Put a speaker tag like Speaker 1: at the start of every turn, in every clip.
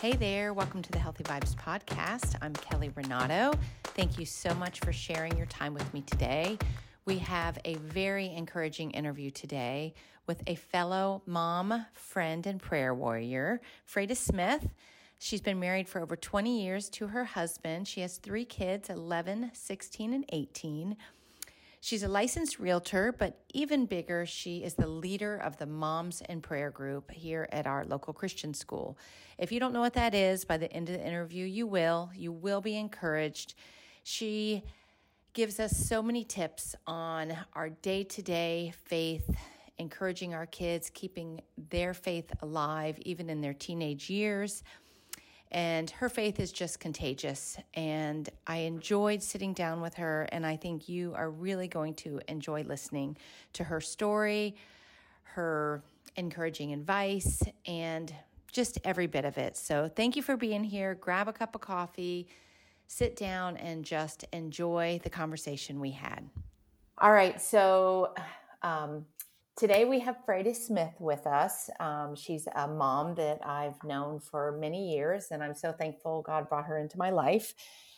Speaker 1: Hey there, welcome to the Healthy Vibes podcast. I'm Kelly Renato. Thank you so much for sharing your time with me today. We have a very encouraging interview today with a fellow mom, friend, and prayer warrior, Freyda Smith. She's been married for over 20 years to her husband. She has three kids 11, 16, and 18. She's a licensed realtor, but even bigger, she is the leader of the Moms in Prayer group here at our local Christian school. If you don't know what that is, by the end of the interview, you will. You will be encouraged. She gives us so many tips on our day to day faith, encouraging our kids, keeping their faith alive even in their teenage years and her faith is just contagious. And I enjoyed sitting down with her, and I think you are really going to enjoy listening to her story, her encouraging advice, and just every bit of it. So, thank you for being here. Grab a cup of coffee, sit down, and just enjoy the conversation we had. All right. So, um, Today we have Freyda Smith with us. Um, she's a mom that I've known for many years, and I'm so thankful God brought her into my life.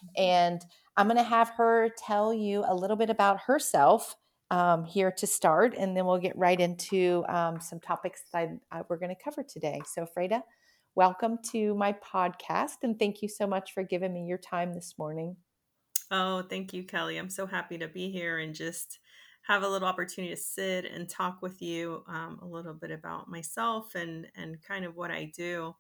Speaker 1: Mm-hmm. And I'm going to have her tell you a little bit about herself um, here to start, and then we'll get right into um, some topics that I, I, we're going to cover today. So, Freyda, welcome to my podcast, and thank you so much for giving me your time this morning.
Speaker 2: Oh, thank you, Kelly. I'm so happy to be here and just have a little opportunity to sit and talk with you um, a little bit about myself and and kind of what I do.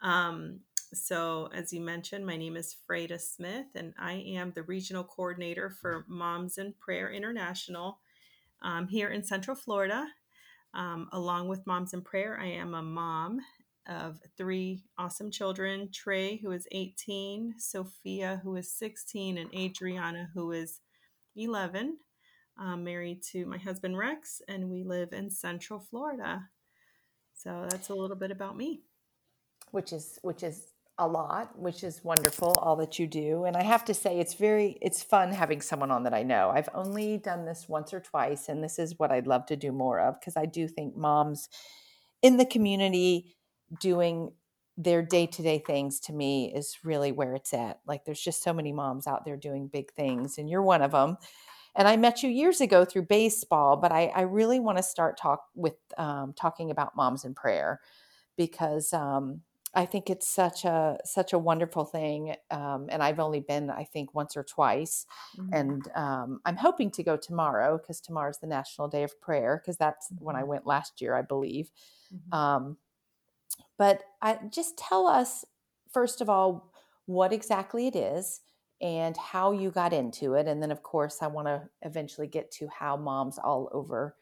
Speaker 2: Um, so, as you mentioned, my name is Freyda Smith, and I am the regional coordinator for Moms in Prayer International um, here in Central Florida. Um, along with Moms in Prayer, I am a mom of three awesome children Trey, who is 18, Sophia, who is 16, and Adriana, who is 11. I'm married to my husband Rex, and we live in Central Florida. So that's a little bit about me.
Speaker 1: Which is which is a lot, which is wonderful, all that you do. And I have to say it's very it's fun having someone on that I know. I've only done this once or twice, and this is what I'd love to do more of because I do think moms in the community doing their day-to-day things to me is really where it's at. Like there's just so many moms out there doing big things, and you're one of them. And I met you years ago through baseball, but I, I really want to start talk with um, talking about moms in prayer because um, I think it's such a such a wonderful thing. Um, and I've only been, I think, once or twice, mm-hmm. and um, I'm hoping to go tomorrow because tomorrow's the National Day of Prayer because that's mm-hmm. when I mm-hmm. went last year, I believe. Mm-hmm. Um, but I just tell us first of all what exactly it is and how you got into it. And then, of course, I want to eventually get to how moms all over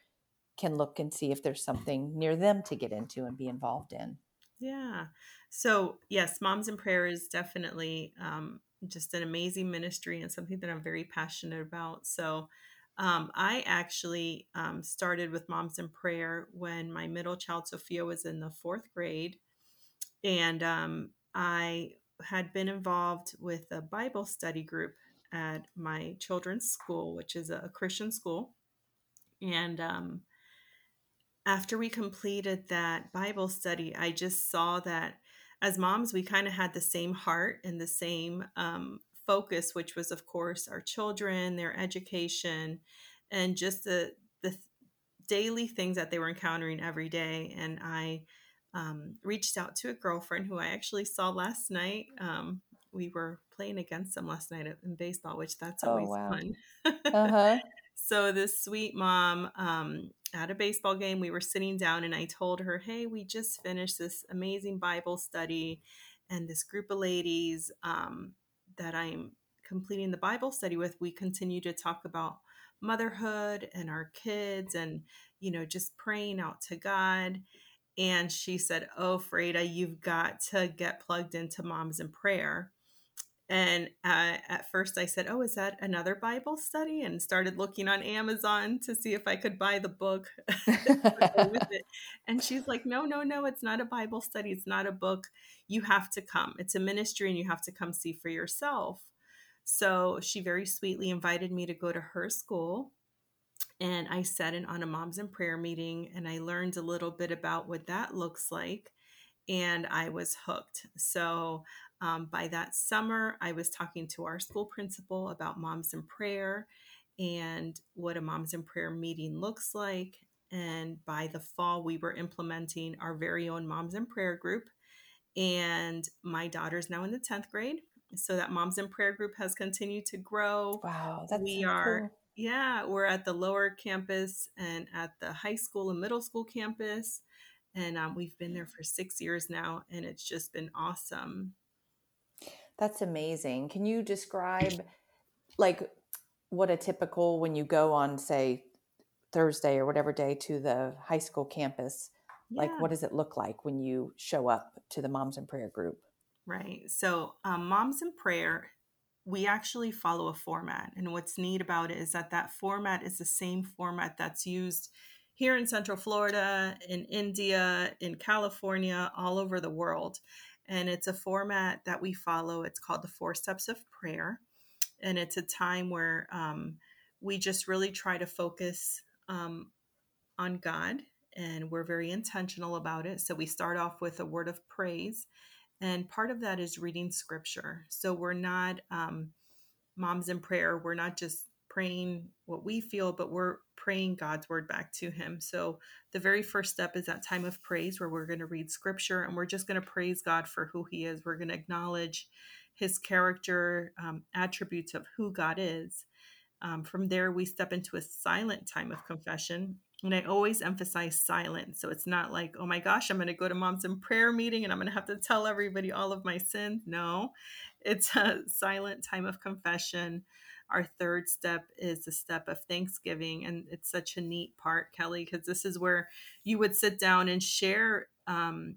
Speaker 1: can look and see if there's something near them to get into and be involved in.
Speaker 2: Yeah. So, yes, Moms in Prayer is definitely um, just an amazing ministry and something that I'm very passionate about. So, um, I actually um, started with Moms in Prayer when my middle child, Sophia, was in the fourth grade. And um, I had been involved with a Bible study group at my children's school, which is a Christian school. And um, after we completed that Bible study, I just saw that as moms, we kind of had the same heart and the same um, focus, which was, of course, our children, their education, and just the the daily things that they were encountering every day. And I um, reached out to a girlfriend who I actually saw last night. Um, we were playing against them last night in baseball, which that's oh, always oh, wow. fun. uh-huh. So this sweet mom um, at a baseball game, we were sitting down, and I told her, "Hey, we just finished this amazing Bible study, and this group of ladies um, that I'm completing the Bible study with, we continue to talk about." motherhood and our kids and you know just praying out to god and she said, Oh, Freyda, you've got to get plugged into Moms in Prayer. And uh, at first I said, Oh, is that another Bible study? And started looking on Amazon to see if I could buy the book. and she's like, No, no, no, it's not a Bible study. It's not a book. You have to come. It's a ministry and you have to come see for yourself. So she very sweetly invited me to go to her school and I sat in on a moms in prayer meeting and I learned a little bit about what that looks like. and I was hooked. So um, by that summer, I was talking to our school principal about Moms in Prayer and what a Moms in Prayer meeting looks like. And by the fall, we were implementing our very own Moms in Prayer group. And my daughter's now in the 10th grade. So that Moms in Prayer group has continued to grow.
Speaker 1: Wow, that's
Speaker 2: we
Speaker 1: so
Speaker 2: are
Speaker 1: cool.
Speaker 2: Yeah, we're at the lower campus and at the high school and middle school campus. And um, we've been there for six years now, and it's just been awesome.
Speaker 1: That's amazing. Can you describe like what a typical when you go on say Thursday or whatever day to the high school campus, like what does it look like when you show up to the Moms in Prayer group?
Speaker 2: right. So, um, Moms in Prayer, we actually follow a format. And what's neat about it is that that format is the same format that's used here in Central Florida, in India, in California, all over the world. And it's a format that we follow. It's called the Four Steps of Prayer. And it's a time where um, we just really try to focus um, on God and we're very intentional about it. So we start off with a word of praise. And part of that is reading scripture. So we're not um, moms in prayer. We're not just praying what we feel, but we're praying God's word back to Him. So the very first step is that time of praise where we're going to read scripture and we're just going to praise God for who He is. We're going to acknowledge His character, um, attributes of who God is. Um, from there, we step into a silent time of confession. And I always emphasize silence. So it's not like, oh my gosh, I'm going to go to mom's in prayer meeting and I'm going to have to tell everybody all of my sins. No, it's a silent time of confession. Our third step is the step of thanksgiving. And it's such a neat part, Kelly, because this is where you would sit down and share um,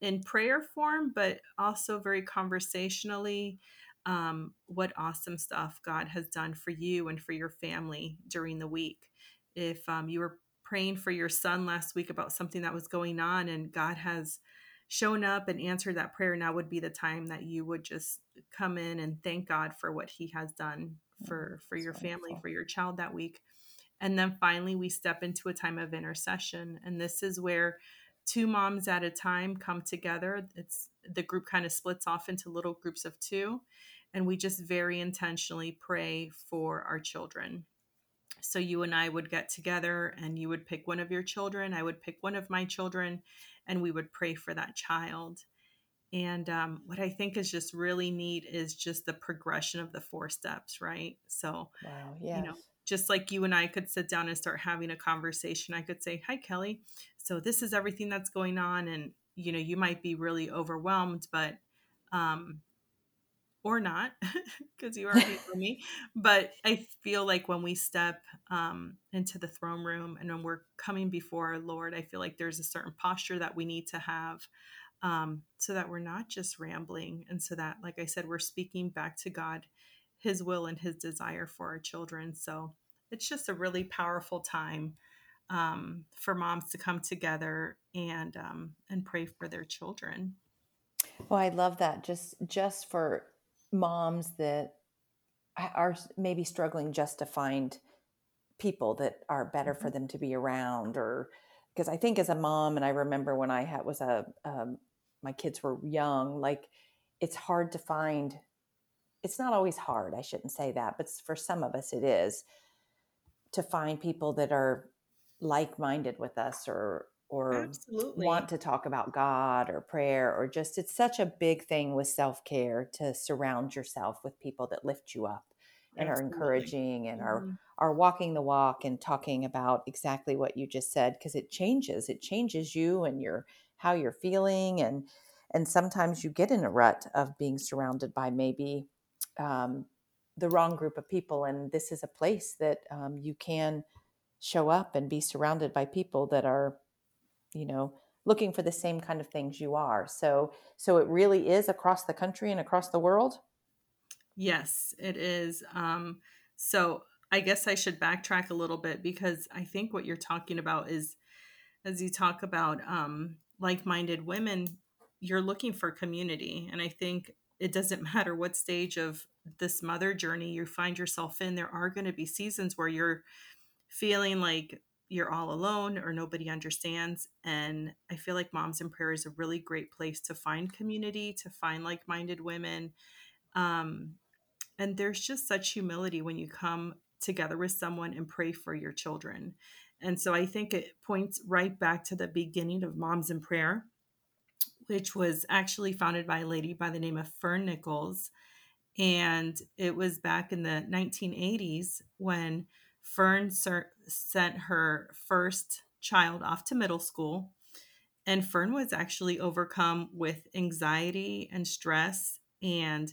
Speaker 2: in prayer form, but also very conversationally um, what awesome stuff God has done for you and for your family during the week. If um, you were praying for your son last week about something that was going on and God has shown up and answered that prayer, now would be the time that you would just come in and thank God for what he has done
Speaker 1: Mm,
Speaker 2: for for
Speaker 1: That's
Speaker 2: your family, for your child that week. And then finally, we step into a time of intercession. And this is where two moms at a time come together. It's the group kind of splits off into little groups of two. And we just very intentionally pray for our children. So you and I would get together and you would pick one of your children. I would pick one of my children and we would pray for that child. And um, what I think is just really neat is just the progression of the four steps, right? So
Speaker 1: Wow,
Speaker 2: you know, just like you and I could sit down and start having a conversation, I could say, Hi, Kelly. So this is everything that's going on. And, you know, you might be really overwhelmed, but, um, or not, because you already know me. But I feel like when we step um, into the throne room and when we're coming before our Lord, I feel like there's a certain posture that we need to have um, so that we're not just rambling. And so that, like I said, we're speaking back to God, His will and His desire for our children. So it's just a really powerful time um, for moms to come together and um, and pray for their children.
Speaker 1: Well, I love that. Just just for moms that are maybe struggling just to find people that are better for
Speaker 2: Mhm.
Speaker 1: them to be around or because I think as a mom and I remember when I had was a um, my kids were young like it's hard to find it's not always hard I shouldn't say that but for some of us it is to find people that are like-minded with us or or want to talk about God or prayer or just it's such a big thing with self-care to surround yourself with people that lift you up and are encouraging and are
Speaker 2: Mhm.
Speaker 1: are walking the walk and talking about exactly what you just said because it changes it changes you and your how you're feeling and and sometimes you get in a rut of being surrounded by maybe um, the wrong group of people and this is a place that um, you can show up and be surrounded by people that are you know looking for the same kind of things you are so so it really is across the country and across the world
Speaker 2: Yes, it is. Um, so I guess I should backtrack a little bit because I think what you're talking about is as you talk about um, like-minded women, you're looking for community, and I think it doesn't matter what stage of this mother journey you find yourself in. There are going to be seasons where you're feeling like you're all alone or nobody understands. And I feel like Moms in Prayer is a really great place to find community, to find like minded women. Um, and there's just such humility when you come together with someone and pray for your children. And so I think it points right back to the beginning of Moms in Prayer, which was actually founded by a lady by the name of Fern Nichols. And it was back in the 1980s when Fern ser- sent her first child off to middle school. And Fern was actually overcome with anxiety and stress and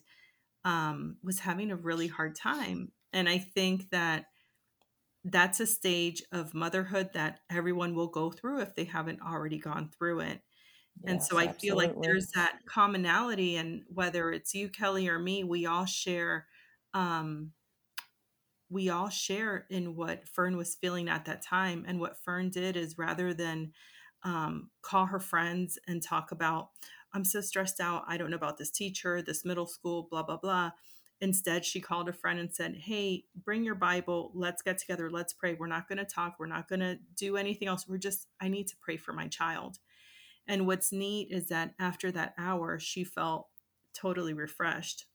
Speaker 2: um, was having a really hard time. And I think that that's a stage of motherhood that everyone will go through if they haven't already gone through it. Yes, and so I absolutely. feel like there's that commonality, and whether it's you, Kelly, or me, we all share um, we all share in what Fern was feeling at that time. And what Fern did is rather than um, call her friends and talk about, I'm so stressed out. I don't know about this teacher, this middle school, blah, blah, blah. Instead, she called a friend and said, Hey, bring your Bible. Let's get together. Let's pray. We're not going to talk. We're not going to do anything else. We're just, I need to pray for my child. And what's neat is that after that hour, she felt totally refreshed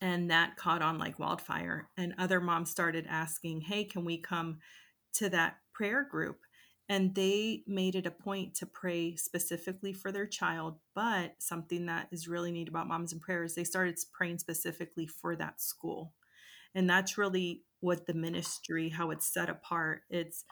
Speaker 2: and that caught on like wildfire. And other moms started asking hey can we come to that prayer group? And they made it a point to pray specifically for their child but something that is really neat about moms in prayer is they started praying specifically for that school. And that's really what the ministry how it's set apart. It's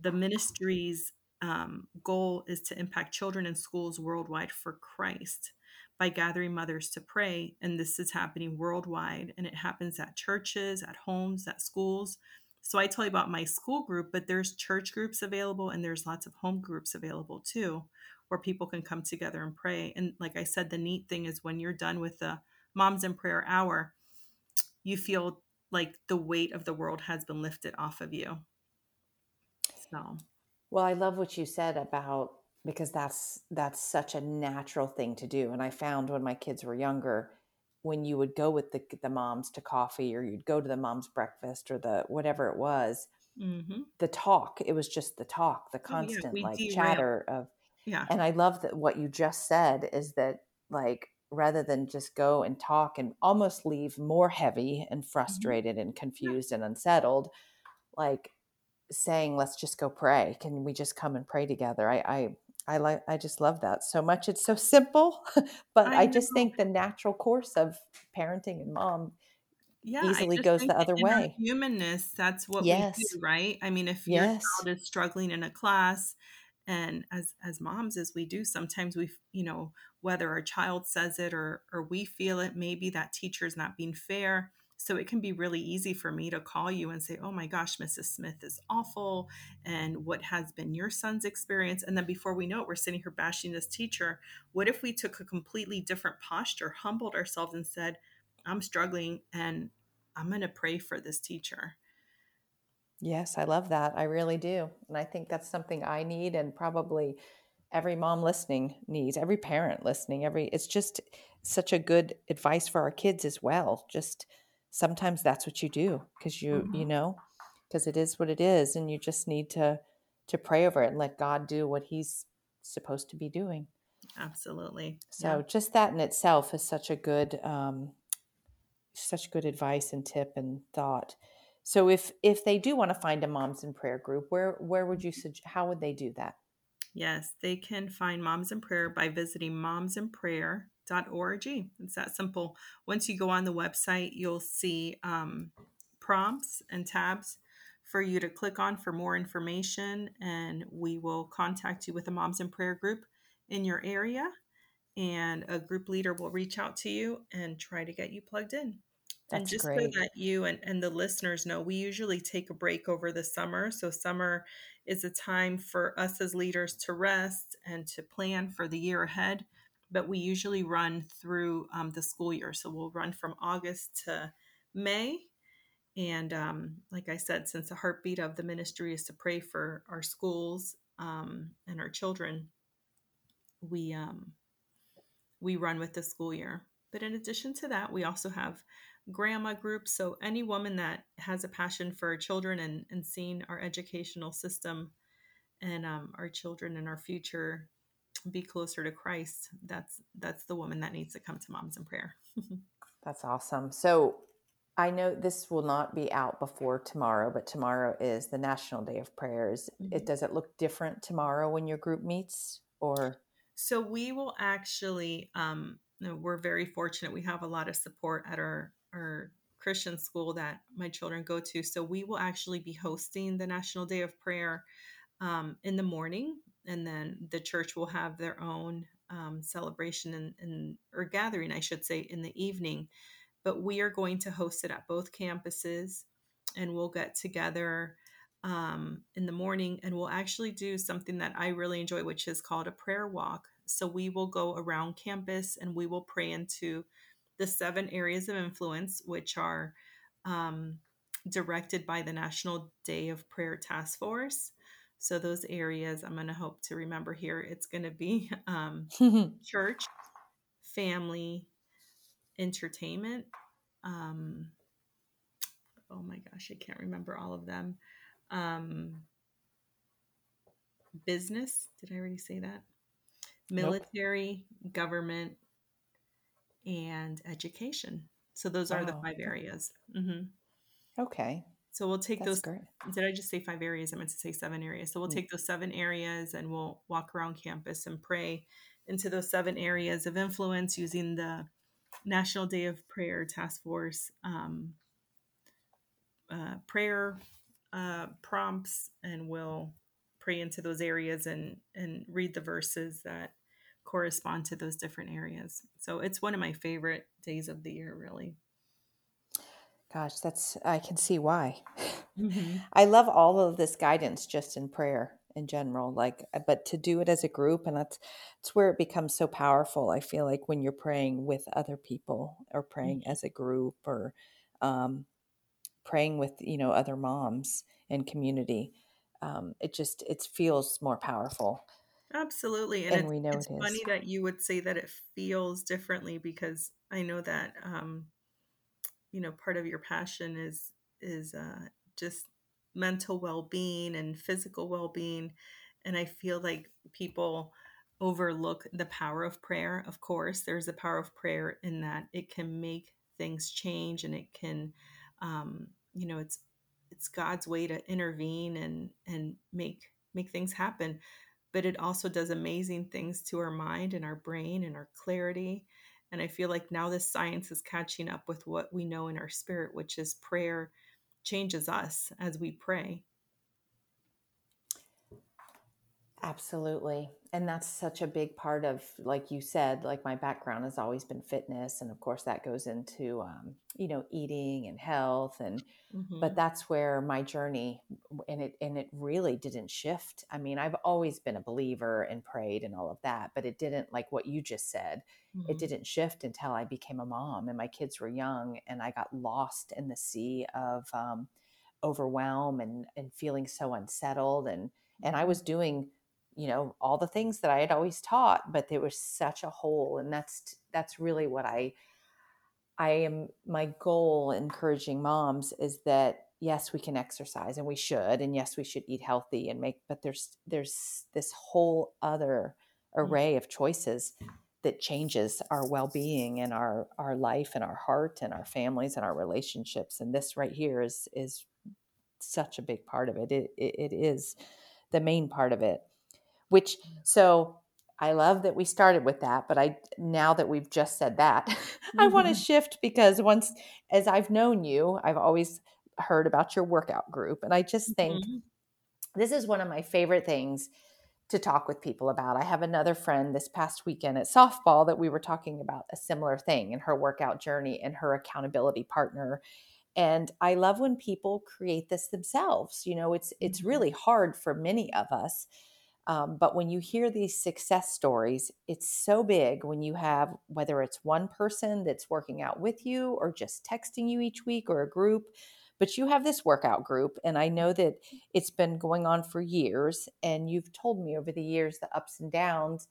Speaker 2: the ministry's um, goal is to impact children in schools worldwide for christ by gathering mothers to pray. And this is happening worldwide and it happens at churches, at homes, at schools. So I tell you about my school group, but there's church groups available and there's lots of home groups available too, where people can come together and pray. And like I said, the neat thing is when you're done with the Moms in Prayer Hour, you feel like the weight of the world has been lifted off of you.
Speaker 1: So, well, I love what you said about because that's that's such a natural thing to do and i found when my kids were younger when you would go with the, the moms to coffee or you'd go to the mom's breakfast or the whatever it was mm-hmm. the talk it was just the talk the constant oh, yeah. like derail. chatter of yeah and i love that what you just said is that like rather than just go and talk and almost leave more heavy and mm-hmm. frustrated mm-hmm. and confused yeah. and unsettled like saying let's just go pray can we just come and pray together i i I like I just love that so much. It's so simple, but I, I just think the natural course of parenting and mom yeah, easily goes the other way.
Speaker 2: humanness, that's what yes. we do, right? I mean, if yes. your child is struggling in a class and as as moms as we do, sometimes we you know, whether our child says it or or we feel it, maybe that teacher is not being fair so it can be really easy for me to call you and say, oh my gosh, Mrs. Smith is awful. And what has been your son's experience? And then before we know it, we're sitting here bashing this teacher. What if we took a completely different posture, humbled ourselves, and said, I'm struggling and I'm going to pray for this teacher?
Speaker 1: Yes, I love that. I really do. And I think that's something I need and probably every mom listening needs, every parent listening, every it's just such a good advice for our kids as well. Just sometimes that's what you do because you mm-hmm. you know because it is what it is and you just need to to pray over it and let god do what he's supposed to be doing
Speaker 2: absolutely
Speaker 1: so yeah. just that in itself is such a good um such good advice and tip and thought so if if they do want to find a moms in prayer group where where would you suggest how would they do that
Speaker 2: yes they can find moms in prayer by visiting moms in prayer org. It's that simple. Once you go on the website, you'll see um, prompts and tabs for you to click on for more information, and we will contact you with a Moms in Prayer group in your area, and a group leader will reach out to you and try to get you plugged in. That's and just great. so that you and, and the listeners know, we usually take a break over the summer. So, summer is a time for us as leaders to rest and to plan for the year ahead but we usually run through um, the school year. So we'll run from August to May. And um, like I said, since the heartbeat of the ministry is to pray for our schools um, and our children, we um, we run with the school year. but in addition to that, we also have grandma groups. So any woman that has a passion for children and, and seeing our educational system and um, our children and our future be closer to Christ, that's that's the woman that needs to come to Moms in Prayer.
Speaker 1: that's awesome. So I know this will not be out before tomorrow, but tomorrow is the National Day of Prayers. Mm-hmm. It does it look different tomorrow when your group meets or
Speaker 2: so we will actually um we're very fortunate we have a lot of support at our our Christian school that my children go to. So we will actually be hosting the National Day of Prayer um, in the morning, and then the church will have their own um, celebration and, and or gathering, I should say, in the evening but we are going to host it at both campuses and we'll get together um, in the morning and we'll actually do something that I really enjoy, which is called a prayer walk. So we will go around campus and we will pray into the seven areas of influence, which are um, directed by the National Day of Prayer Task Force. So those areas I'm going to hope to remember here. It's going to be um, church, family, entertainment. Um, oh my gosh, I can't remember all of them. Um, business, did I already say that? Military, nope. government, and education. So those are the five areas. Mm-hmm.
Speaker 1: Okay.
Speaker 2: So we'll take That's those. Great. Did I just say five areas? I meant to say seven areas. So we'll mm. take those seven areas and we'll walk around campus and pray into those seven areas of influence using the National Day of Prayer Task Force um, uh, prayer uh, prompts, and we'll pray into those areas and and read the verses that correspond to those different areas. So it's one of my favorite days of the year, really.
Speaker 1: Gosh, that's I can see why. Mm-hmm. I love all of this guidance just in prayer in general like uh, but to do it as a group and that's it's where it becomes so powerful i feel like when you're praying with other people or praying mm-hmm. as a group or um, praying with you know other moms in community um, it just it feels more powerful
Speaker 2: absolutely and, and we know it's it funny that you would say that it feels differently because i know that um, you know part of your passion is is uh, just mental well-being and physical well-being. And i feel like people overlook the power of prayer of course. There's the power of prayer in that it can make things change and it can um, you know it's it's god's way to intervene and and make make things happen. But it also does amazing things to our mind and our brain and our clarity and i feel like now the science is catching up with what we know in our spirit which is prayer changes us as we pray.
Speaker 1: Absolutely. And that's such a big part of, like you said, like my background has always been fitness. And of course, that goes into, um, you know, eating and health. And, mm-hmm. but that's where my journey, and it, and it really didn't shift. I mean, I've always been a believer and prayed and all of that, but it didn't, like what you just said, mm-hmm. it didn't shift until I became a mom and my kids were young and I got lost in the sea of, um, overwhelm and, and feeling so unsettled. And, and I mm-hmm. was doing you know all the things that i had always taught but there was such a hole and that's that's really what i i am my goal encouraging moms is that yes we can exercise and we should and yes we should eat healthy and make but there's there's this whole other mm. array of choices that changes our well-being and our our life and our heart and our families and our relationships and this right here is is such a big part of it it, it, it is the main part of it which so I love that we started with that, but I now that we've just said that, mm-hmm. I want to shift because once as I've known you, I've always heard about your workout group and I just think mm-hmm. this is one of my favorite things to talk with people about. I have another friend this past weekend at softball that we were talking about a similar thing in her workout journey and her accountability partner. And I love when people create this themselves. You know, it's it's mm-hmm. really hard for many of us um, but when you hear these success stories, it's so big when you have whether it's one person that's working out with you or just texting you each week or a group, but you have this workout group. And I know that it's been going on for years. And you've told me over the years the ups and downs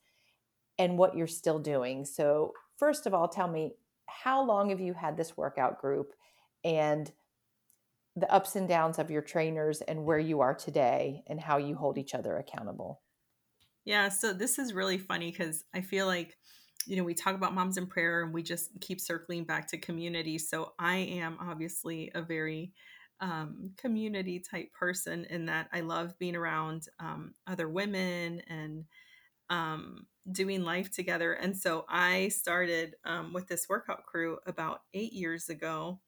Speaker 1: and what you're still doing. So, first of all, tell me how long have you had this workout group and the ups and downs of your trainers and where you are today and how you hold each other accountable?
Speaker 2: Yeah, so this is really funny because I feel like, you know, we talk about moms in prayer and we just keep circling back to community. So I am obviously a very um, community type person in that I love being around um, other women and um, doing life together. And so I started um, with this workout crew about eight years ago.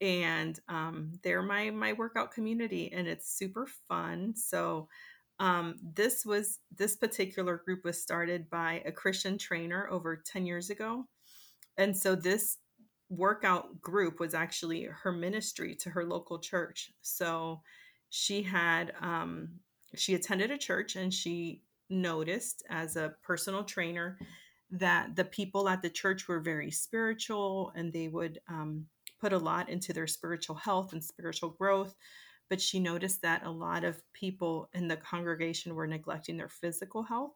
Speaker 2: And um, they're my my workout community, and it's super fun. So um, this was this particular group was started by a Christian trainer over 10 years ago. And so this workout group was actually her ministry to her local church. So she had um, she attended a church and she noticed as a personal trainer that the people at the church were very spiritual and they would um, put a lot into their spiritual health and spiritual growth. But she noticed that a lot of people in the congregation were neglecting their physical health.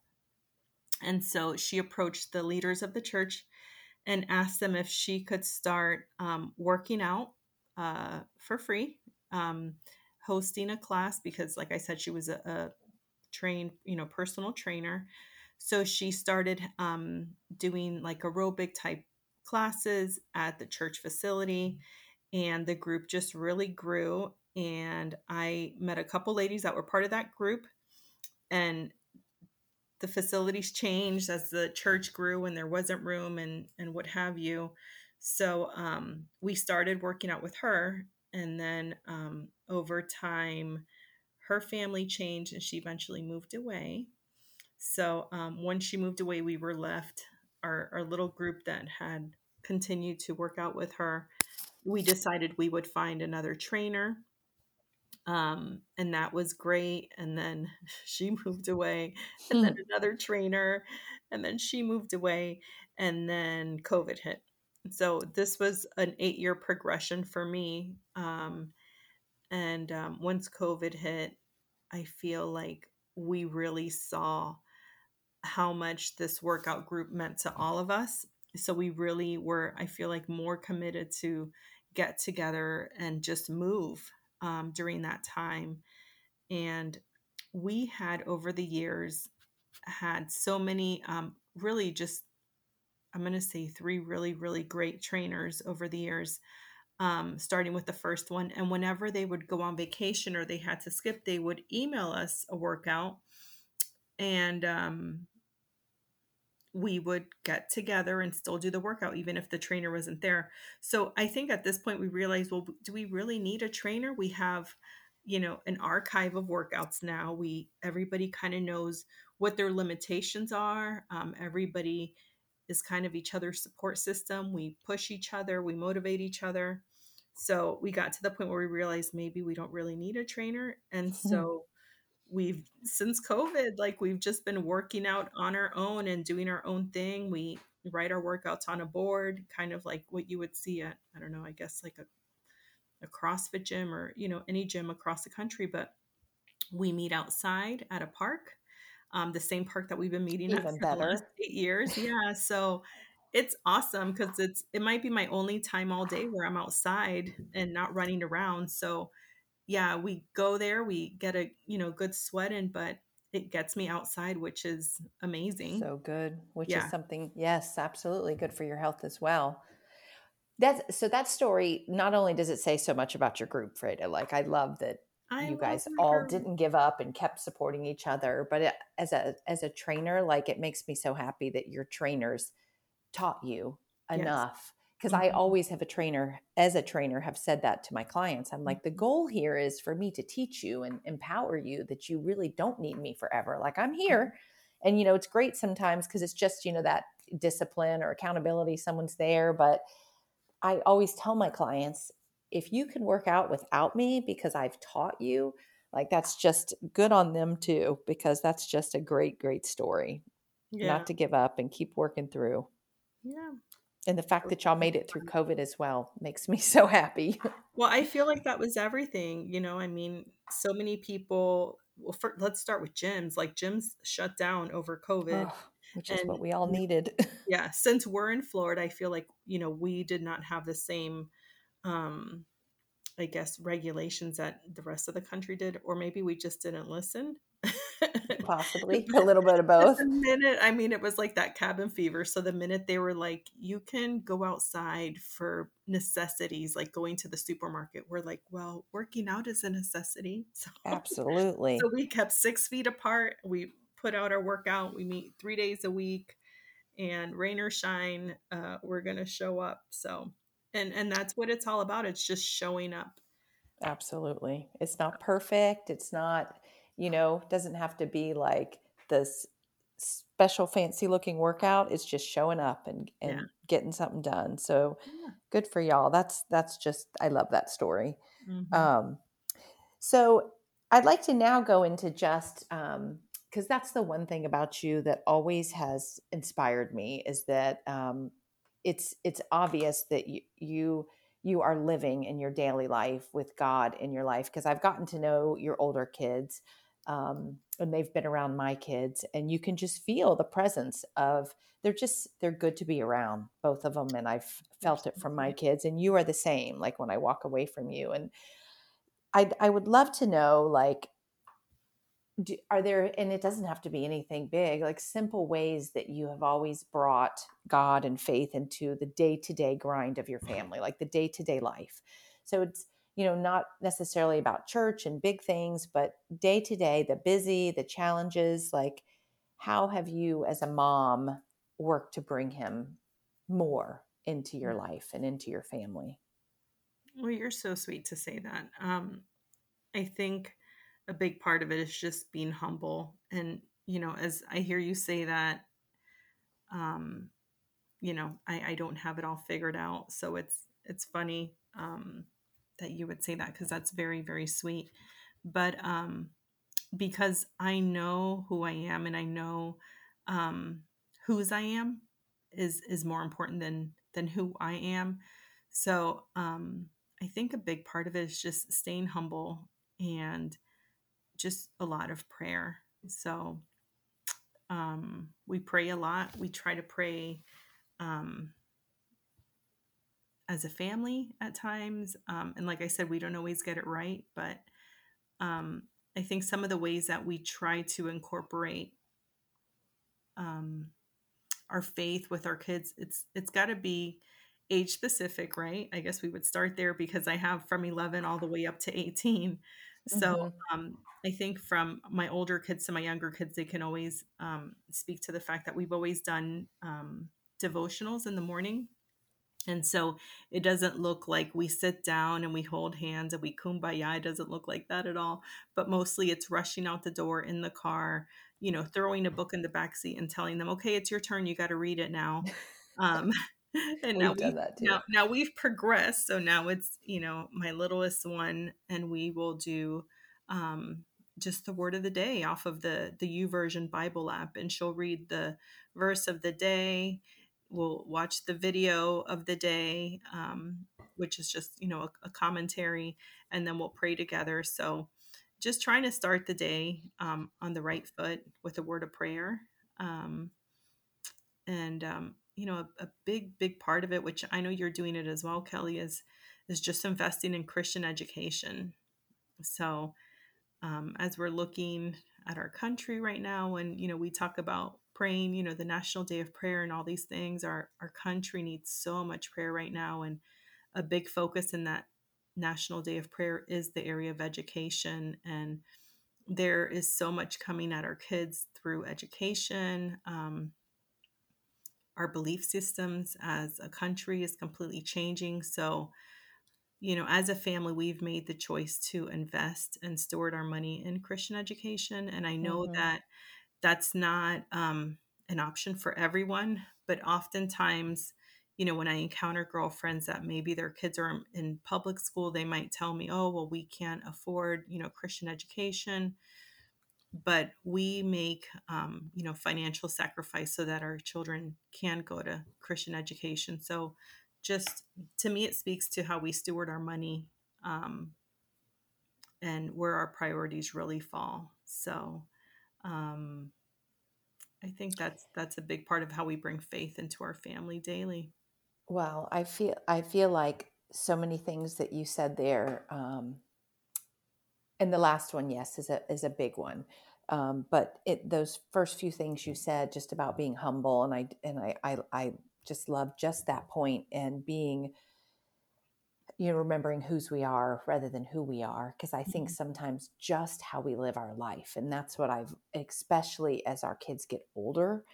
Speaker 2: And so she approached the leaders of the church and asked them if she could start um, working out uh, for free, um, hosting a class because, like I said, she was a, a trained, you know, personal trainer. So she started um, doing like aerobic type classes at the church facility, and the group just really grew. And I met a couple ladies that were part of that group, and the facilities changed as the church grew and there wasn't room and and what have you. So um, we started working out with her, and then um, over time, her family changed and she eventually moved away. So um, when she moved away, we were left our, our little group that had continued to work out with her. We decided we would find another trainer. Um, and that was great. And then she moved away, and then hmm. another trainer, and then she moved away, and then COVID hit. So this was an eight year progression for me. Um, and um, once COVID hit, I feel like we really saw how much this workout group meant to all of us. So we really were, I feel like, more committed to get together and just move um, during that time. And we had over the years had so many um, really just, I'm going to say three really, really great trainers over the years um, starting with the first one. And whenever they would go on vacation or they had to skip, they would email us a workout and um, we would get together and still do the workout, even if the trainer wasn't there. So I think at this point we realized, well, do we really need a trainer? We have, you know, an archive of workouts now. We everybody kind of knows what their limitations are. Um, everybody is kind of each other's support system. We push each other, we motivate each other. So we got to the point where we realized maybe we don't really need a trainer. And so we've, since COVID, like we've just been working out on our own and doing our own thing. We write our workouts on a board, kind of like what you would see at, I don't know, I guess like a, a CrossFit gym or, you know, any gym across the country. But we meet outside at a park um, the same park that we've been meeting Even at for better. the last eight years. Yeah, so it's awesome because it's it might be my only time all day where I'm outside and not running around. So yeah, we go there, we get a you know good sweat in, but it gets me outside, which is amazing.
Speaker 1: So good, which yeah. is something yes, absolutely good for your health as well. That's so that story. Not only does it say so much about your group, Freyda. Like I love that I you guys all didn't give up and kept supporting each other but it, as a as a trainer like it makes me so happy that your trainers taught you enough yes. Mm-hmm. i always have a trainer as a trainer have said that to my clients i'm like the mm-hmm. goal here is for me to teach you and empower you that you really don't need me forever like i'm here mm-hmm. and you know it's great sometimes because it's just you know that discipline or accountability someone's there but i always tell my clients if you can work out without me because I've taught you, like that's just good on them too, because that's just a great, great story. Yeah. Not to give up and keep working through.
Speaker 2: Yeah.
Speaker 1: And the fact that y'all made it through COVID as well makes me so happy.
Speaker 2: Well, I feel like that was everything. You know, I mean, so many people. Well, for, let's start with gyms. Like gyms shut down over COVID.
Speaker 1: which is what we all needed.
Speaker 2: yeah, since we're in Florida, I feel like you know we did not have the same, um, I guess, regulations that the rest of the country did, or maybe we just didn't listen.
Speaker 1: Possibly a little bit of both.
Speaker 2: The minute, I mean, it was like that cabin fever. So the minute they were like, you can go outside for necessities, like going to the supermarket, we're like, well, working out is a necessity. So,
Speaker 1: Absolutely.
Speaker 2: So we kept six feet apart. We put out our workout. We meet three days a week, and rain or shine, uh, we're gonna show up. So, and and that's what it's all about. It's just showing up.
Speaker 1: Absolutely. It's not perfect. It's not you know doesn't have to be like this special fancy looking workout it's just showing up and and yeah. getting something done so yeah. good for y'all that's that's just i love that story mm-hmm. um so i'd like to now go into just um because that's the one thing about you that always has inspired me is that um it's it's obvious that you you you are living in your daily life with God in your life because I've gotten to know your older kids um, and they've been around my kids and you can just feel the presence of they're just they're good to be around both of them and i've felt it from my kids and you are the same like when i walk away from you and i i would love to know like do, are there and it doesn't have to be anything big like simple ways that you have always brought god and faith into the day-to-day grind of your family like the day-to-day life. So it's you know, not necessarily about church and big things, but day to day, the busy, the challenges, like how have you as a mom worked to bring him more into your mm. life and into your family?
Speaker 2: Well, you're so sweet to say that. Um, I think a big part of it is just being humble. And, you know, as I hear you say that, um, you know, I, I don't have it all figured out. So it's, it's funny. Um, that you would say that because that's very very sweet. But um because i know who i am and i know um whose i am is is more important than than who i am. So um i think a big part of it is just staying humble and just a lot of prayer. So um we pray a lot. We try to pray um as a family at times. Um, and like I said, we don't always get it right, but um, I think some of the ways that we try to incorporate um, our faith with our kids, it's it's got to be age specific, right? I guess we would start there because I have from 11 all the way up to 18. So mm-hmm. um, I think from my older kids to my younger kids, they can always um, speak to the fact that we've always done um, devotionals in the morning and so it doesn't look like we sit down and we hold hands and we kumbaya. It doesn't look like that at all. But mostly it's rushing out the door in the car, you know, throwing a book in the back seat and telling them, okay, it's your turn. You got to read it now. Um, and now, we, now, now we've progressed. So now it's, you know, my littlest one and we will do um, just the word of the day off of the, the YouVersion Bible app. And she'll read the verse of the day we'll watch the video of the day um, which is just you know a, a, commentary and then we'll pray together. So just trying to start the day um, on the right foot with a word of prayer um, and um, you know a, a, big big part of it which i know you're doing it as well kelly is is just investing in christian education. So um, as we're looking at our country right now and you know we talk about praying, you know, the National Day of Prayer and all these things. Our our country needs so much prayer right now, and a big focus in that National Day of Prayer is the area of education. And there is so much coming at our kids through education. Um, our belief systems as a country is completely changing. So, you know, as a family, we've made the choice to invest and steward our money in Christian education. And I know mm-hmm. that that's not um, an option for everyone but oftentimes you know when i encounter girlfriends that maybe their kids are in public school they might tell me oh well we can't afford you know christian education but we make um, you know financial sacrifice so that our children can go to christian education. So just to me it speaks to how we steward our money um, and where our priorities really fall. So um, I think that's that's a big part of how we bring faith into our family daily.
Speaker 1: Well, I feel I feel like so many things that you said there, um, and the last one, yes, is a is a big one. Um, but it those first few things you said, just about being humble, and I and I I, I just love just that point and being you know remembering whose we are rather than who we are because i think
Speaker 2: Mhm.
Speaker 1: sometimes just how we live our life and that's what i've especially as our kids get older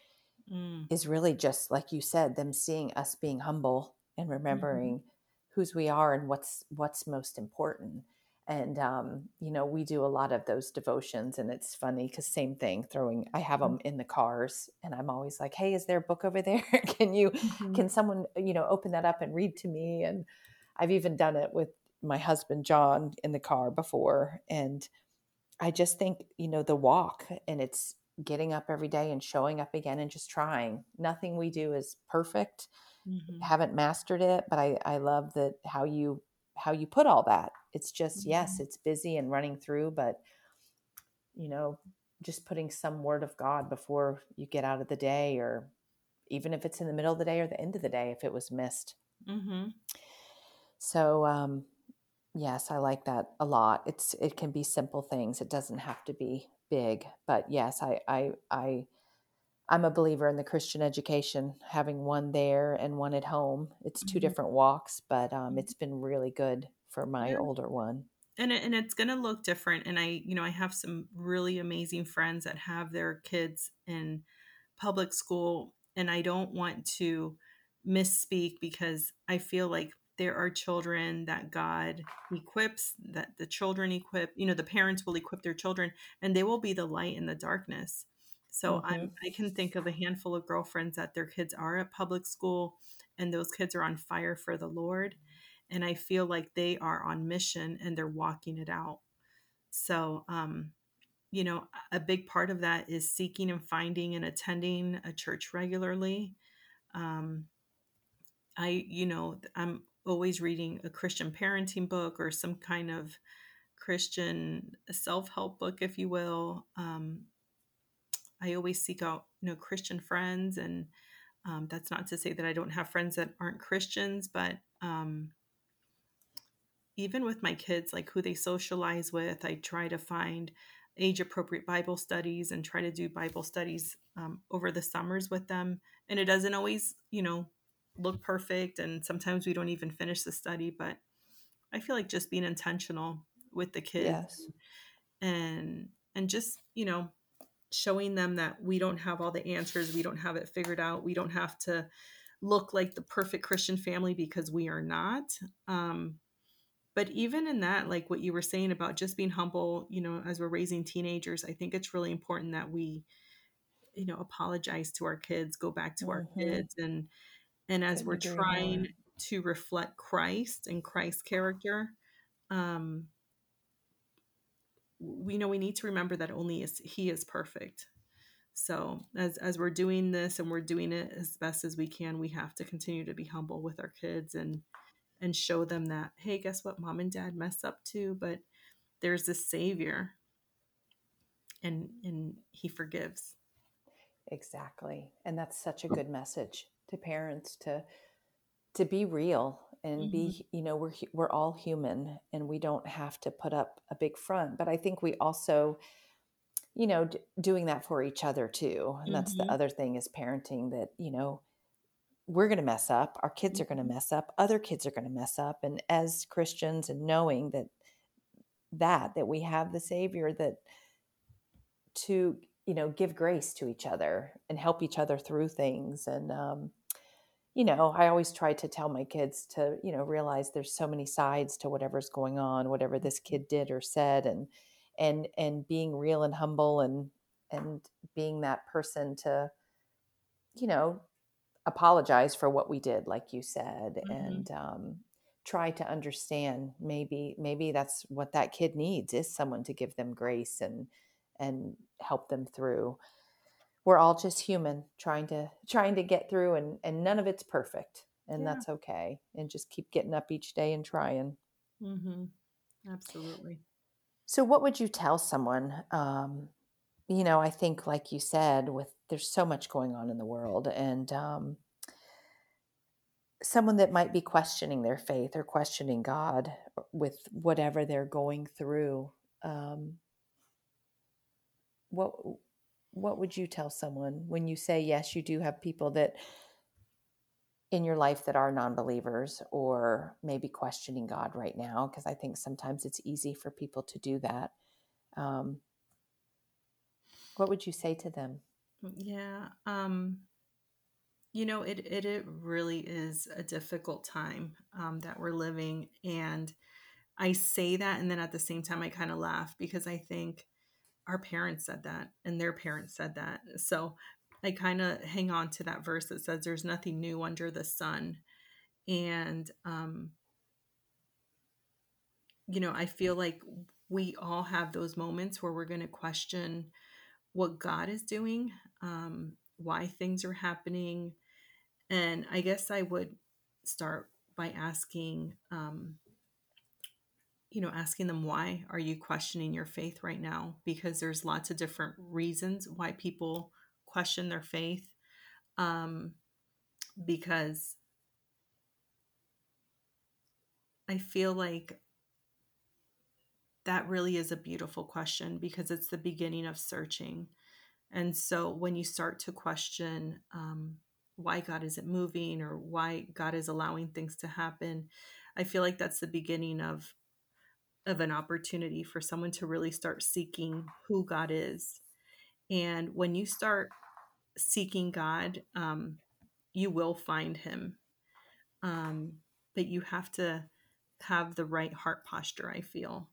Speaker 2: Mm,
Speaker 1: is really just like you said them seeing us being humble and
Speaker 2: mhm,
Speaker 1: remembering whose we are and what's what's most important. And um, you know we do a lot of those devotions and it's funny because same thing throwing i have
Speaker 2: mm,
Speaker 1: them in the cars and i'm always like hey is there a book over there? Can you
Speaker 2: mhm,
Speaker 1: can someone you know open that up and read to me? And i've even done it with my husband john in the car before and I just think, you know, the walk and it's getting up every day and showing up again and just trying. Nothing we do is perfect.
Speaker 2: mhm,
Speaker 1: Haven't mastered it, but I I love that how you how you put all that. It's just yes,
Speaker 2: mhm.
Speaker 1: it's busy and running through, but you know, just putting some word of God before you get out of the day or even if it's in the middle of the day or the end of the day if it was missed.
Speaker 2: Mhm.
Speaker 1: So um Yes, I like that a lot. It's it can be simple things. It doesn't have to be big. But yes, I I I I'm a believer in the Christian education, having one there and one at home. It's two
Speaker 2: Mhm.
Speaker 1: different walks, but um,
Speaker 2: Mhm.
Speaker 1: it's been really good for my
Speaker 2: Yeah.
Speaker 1: older one.
Speaker 2: And it, and it's going to look different and I, you know, I have some really amazing friends that have their kids in public school and I don't want to misspeak because I feel like there are children that God equips, that the children equip, you know, the parents will equip their children and they will be the light in the darkness. So I'm
Speaker 1: hmm
Speaker 2: I can think of a handful of girlfriends that their kids are at public school and those kids are on fire for the Lord and I feel like they are on mission and they're walking it out. So, um, you know, a big part of that is seeking and finding and attending a church regularly. Um, I, you know, I'm always reading a Christian parenting book or some kind of Christian self help book, if you will. Um, I always seek out, you know, Christian friends. And um, that's not to say that I don't have friends that aren't Christians, but um, even with my kids, like who they socialize with, I try to find age appropriate Bible studies and try to do Bible studies um, over the summers with them. And it doesn't always, you know, look perfect. And sometimes we don't even finish the study, but I feel like just being intentional with the kids
Speaker 1: Yes,
Speaker 2: and, and just, you know, showing them that we don't have all the answers. We don't have it figured out. We don't have to look like the perfect Christian family because we are not. Um, but even in that like what you were saying about just being humble you know as we're raising teenagers i think it's really important that we you know apologize to our kids go back to our
Speaker 1: hmm
Speaker 2: kids and and as we're trying
Speaker 1: more.
Speaker 2: to reflect christ and christ's character um we know we need to remember that only is he is perfect. So as as we're doing this and we're doing it as best as we can we have to continue to be humble with our kids and and show them that hey guess what mom and dad mess up too? But there's a savior and and he forgives.
Speaker 1: Exactly, and that's such a good message to parents to to be real and
Speaker 2: hmm
Speaker 1: be you know we're we're all human and we don't have to put up a big front but i think we also you know d- doing that for each other too and that's the
Speaker 2: hmm
Speaker 1: other thing is parenting that you know we're going to mess up our kids are going to
Speaker 2: hmm
Speaker 1: mess up other kids are going to mess up and as christians and knowing that that that we have the savior that to you know give grace to each other and help each other through things and um you know, I always try to tell my kids to, you know, realize there's so many sides to whatever's going on, whatever this kid did or said and and and being real and humble and and being that person to, you know, apologize for what we did like you said
Speaker 2: hmm
Speaker 1: and um try to understand maybe maybe that's what that kid needs is someone to give them grace and and help them through we're all just human trying to trying to get through and and none of it's perfect and
Speaker 2: yeah.
Speaker 1: that's okay and just keep getting up each day and trying.
Speaker 2: Hmm absolutely.
Speaker 1: So what would you tell someone um you know i think like you said with there's so much going on in the world and um, someone that might be questioning their faith or questioning god with whatever they're going through um, what what would you tell someone when you say yes you do have people that in your life that are non-believers or maybe questioning god right now? Because i think sometimes it's easy for people to do that um, what would you say to them?
Speaker 2: Yeah um you know it it, it really is a difficult time um, that we're living and i say that and then at the same time i kind of laugh because i think our parents said that and their parents said that. So I kind of hang on to that verse that says there's nothing new under the sun. And, um, you know, I feel like we all have those moments where we're going to question what God is doing, um, why things are happening. And I guess I would start by asking, um, you know asking them why are you questioning your faith right now? Because there's lots of different reasons why people question their faith um, because i feel like that really is a beautiful question because it's the beginning of searching. And so when you start to question um, why god isn't moving or why god is allowing things to happen i feel like that's the beginning of of an opportunity for someone to really start seeking who God is. And when you start seeking God, um, you will find Him. Um, but you have to have the right heart posture, I feel.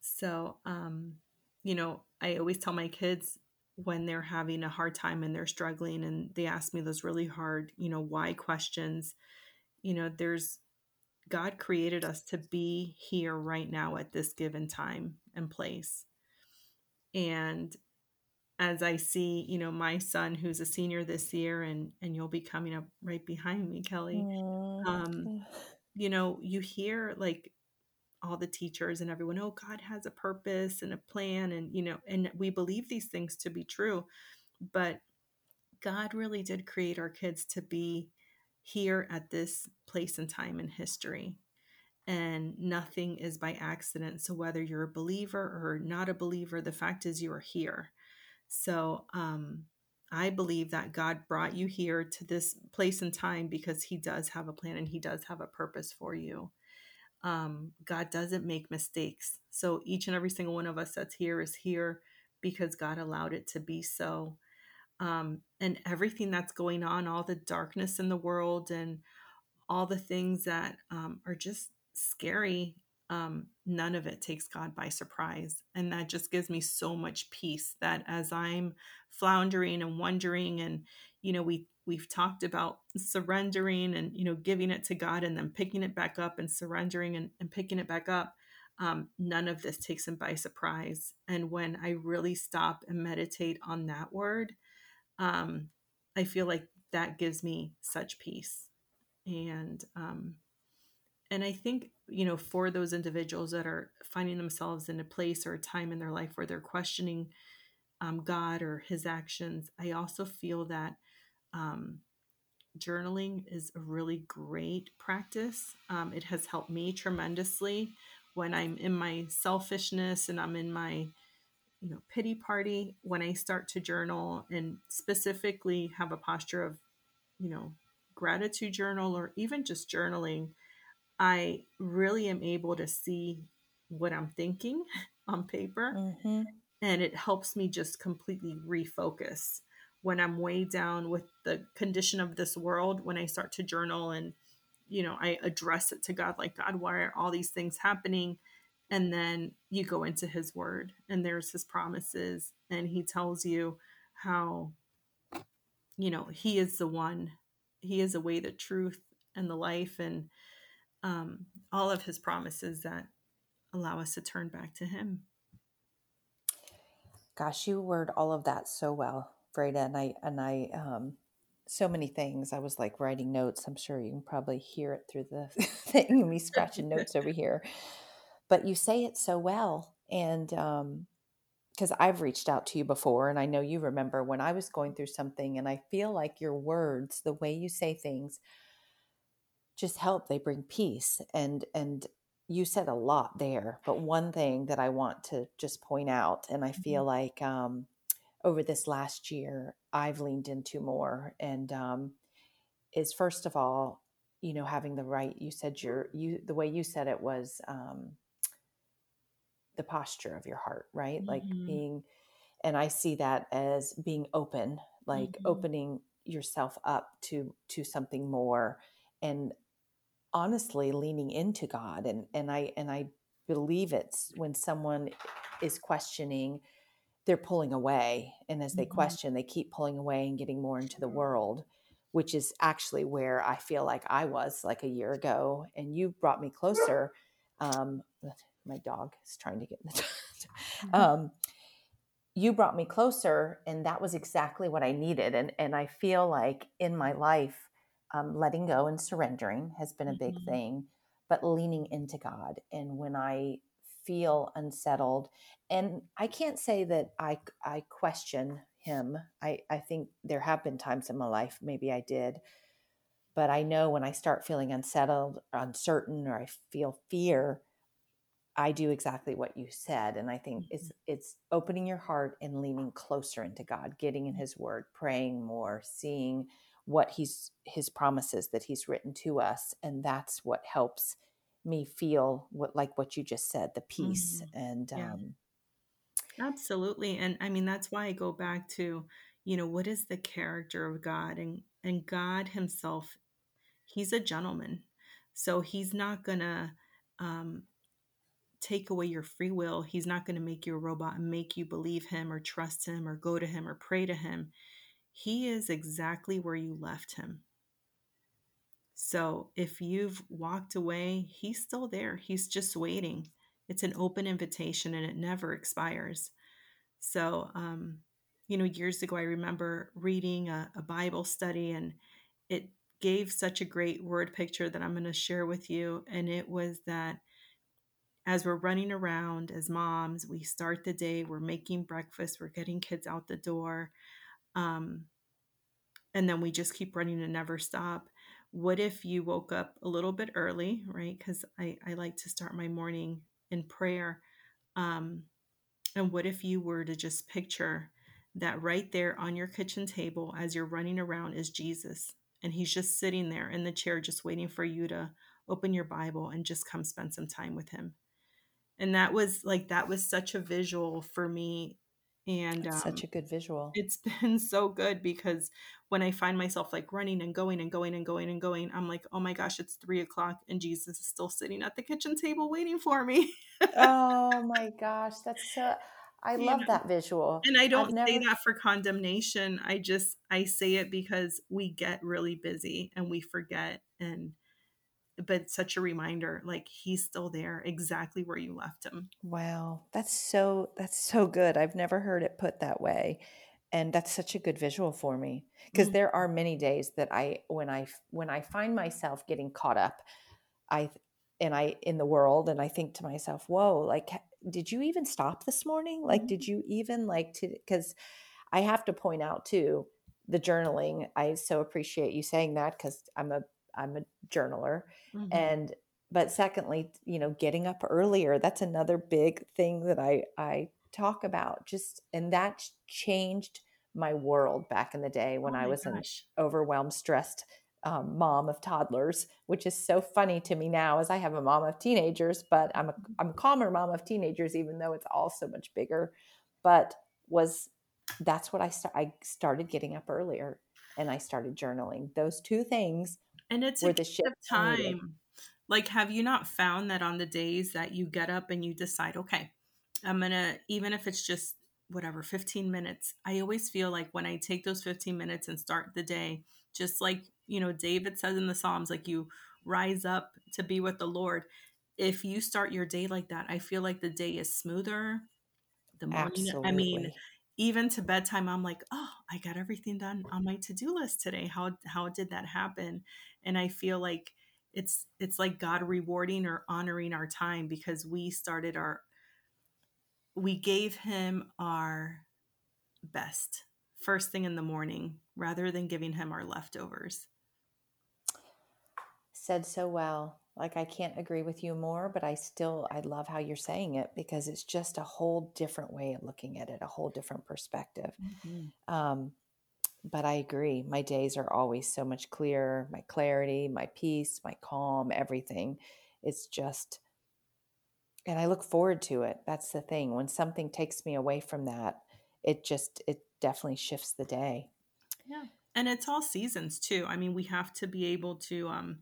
Speaker 2: So, um, you know, I always tell my kids when they're having a hard time and they're struggling and they ask me those really hard, you know, why questions, you know, there's God created us to be here right now at this given time and place. And as I see, you know, my son who's a senior this year and and you'll be coming up right behind me, Kelly. Um, you know, you hear like all the teachers and everyone, oh, God has a purpose and a plan, and you know, and we believe these things to be true, but God really did create our kids to be here at this place and time in history. And nothing is by accident. So, whether you're a believer or not a believer, the fact is you are here. So, um, I believe that God brought you here to this place and time because He does have a plan and He does have a purpose for you. Um, God doesn't make mistakes. So, each and every single one of us that's here is here because God allowed it to be so um, and everything that's going on, all the darkness in the world, and all the things that um, are just scary, um, none of it takes God by surprise. And that just gives me so much peace that as I'm floundering and wondering, and, you know, we, we've talked about surrendering and, you know, giving it to God and then picking it back up and surrendering and, and picking it back up. Um, none of this takes him by surprise. And when I really stop and meditate on that word, um, I feel like that gives me such peace. And um, and I think you know for those individuals that are finding themselves in a place or a time in their life where they're questioning um, God or His actions, I also feel that um, journaling is a really great practice. Um, it has helped me tremendously when I'm in my selfishness and I'm in my you know pity party when i start to journal and specifically have a posture of you know gratitude journal or even just journaling i really am able to see what i'm thinking on paper mm-hmm. and it helps me just completely refocus when i'm way down with the condition of this world when i start to journal and you know i address it to god like god why are all these things happening and then you go into his word and there's his promises and he tells you how you know he is the one he is the way the truth and the life and um, all of his promises that allow us to turn back to him.
Speaker 1: Gosh you word all of that so well Freyda and I and I um so many things. I was like writing notes. I'm sure you can probably hear it through the thing me scratching notes over here but you say it so well and um, because I've reached out to you before, and I know you remember when I was going through something, and I feel like your words, the way you say things, just help. They bring peace, and and you said a lot there. But one thing that I want to just point out, and I feel
Speaker 2: Mhm.
Speaker 1: like um, over this last year, I've leaned into more, and um, is first of all, you know, having the right. You said your you the way you said it was. Um, the posture of your heart, right? Like
Speaker 2: Mhm.
Speaker 1: being, and I see that as being open, like
Speaker 2: Mhm.
Speaker 1: opening yourself up to to something more, and honestly leaning into God. And and I and I believe it's when someone is questioning, they're pulling away, and as they
Speaker 2: Mhm.
Speaker 1: question, they keep pulling away and getting more into the world. Which is actually where I feel like I was like a year ago, and you brought me closer. Um, my dog is trying to get in the
Speaker 2: Mhm.
Speaker 1: um, you brought me closer and that was exactly what i needed and and i feel like in my life um, letting go and surrendering has been a big
Speaker 2: Mhm.
Speaker 1: thing but leaning into god and when i feel unsettled and i can't say that i i question him i i think there have been times in my life maybe i did but i know when i start feeling unsettled or uncertain or i feel fear I do exactly what you said and I think it's
Speaker 2: Mhm.
Speaker 1: it's opening your heart and leaning closer into God, getting in his word, praying more, seeing what he's his promises that he's written to us and that's what helps me feel what like what you just said, the peace
Speaker 2: Mhm.
Speaker 1: and
Speaker 2: Yeah.
Speaker 1: um
Speaker 2: Absolutely. And I mean, that's why I go back to, you know, what is the character of God? And and God himself, he's a gentleman. So he's not gonna um take away your free will. He's not gonna make you a robot and make you believe him or trust him or go to him or pray to him. He is exactly where you left him. So if you've walked away, he's still there. He's just waiting. It's an open invitation and it never expires. So, um, you know, years ago, I remember reading a, a Bible study and it gave such a great word picture that I'm going to share with you. And it was that as we're running around as moms, we start the day, we're making breakfast, we're getting kids out the door, um, and then we just keep running and never stop. What if you woke up a little bit early, right? Because I, I like to start my morning in prayer. Um, And what if you were to just picture that right there on your kitchen table as you're running around is Jesus? And he's just sitting there in the chair, just waiting for you to open your Bible and just come spend some time with him. And that was like, that was such a visual for me. And
Speaker 1: it's such
Speaker 2: um,
Speaker 1: a good visual.
Speaker 2: it's been so good because when I find myself like running and going and going and going and going, I'm like, oh my gosh, it's three o'clock and Jesus is still sitting at the kitchen table waiting for me.
Speaker 1: Oh my gosh, that's so I
Speaker 2: you
Speaker 1: love that visual.
Speaker 2: And I
Speaker 1: I've
Speaker 2: don't say
Speaker 1: never
Speaker 2: that for condemnation. I just I say it because we get really busy and we forget and but such a reminder like he's still there exactly where you left him.
Speaker 1: Wow, that's so that's so good. I've never heard it put that way. And that's such a good visual for me because
Speaker 2: Mm,
Speaker 1: there are many days that I when I when I find myself getting caught up, I and I in the world and I think to myself, "Whoa, like did you even stop this morning? Like did
Speaker 2: mhm,
Speaker 1: you even like to cuz I have to point out too the journaling. I so appreciate you saying that cuz I'm a I'm a journaler
Speaker 2: mhm.
Speaker 1: and but secondly, you know, getting up earlier, that's another big thing that I I talk about. Just and that changed my world back in the day when
Speaker 2: Oh
Speaker 1: I was an overwhelmed, stressed um, mom of toddlers, which is so funny to me now as I have a mom of teenagers, but I'm a I'm a calmer mom of teenagers, even though it's all so much bigger. But was that's what I st- I started getting up earlier and I started journaling. Those two things
Speaker 2: And it's a
Speaker 1: the shift
Speaker 2: of
Speaker 1: I needed.
Speaker 2: time. Like have you not found that on the days that you get up and you decide, okay, I'm going to even if it's just whatever 15 minutes. I always feel like when I take those 15 minutes and start the day, just like, you know, David says in the Psalms like you rise up to be with the Lord. If you start your day like that, I feel like the day is smoother, the morning I mean, even to bedtime, I'm like, "Oh, I got everything done on my to-do list today. How how did that happen?" And I feel like it's it's like God rewarding or honoring our time because we started our we gave him our best first thing in the morning rather than giving him our leftovers.
Speaker 1: Said so well. Like I can't agree with you more, but I still I love how you're saying it because it's just a whole different way of looking at it, a whole different perspective. Mm-hmm. Um, but I agree. My days are always so much clearer. My clarity, my peace, my calm, everything. It's just, and I look forward to it. That's the thing. When something takes me away from that, it just, it definitely shifts the day.
Speaker 2: Yeah. And it's all seasons too. I mean, we have to be able to, um,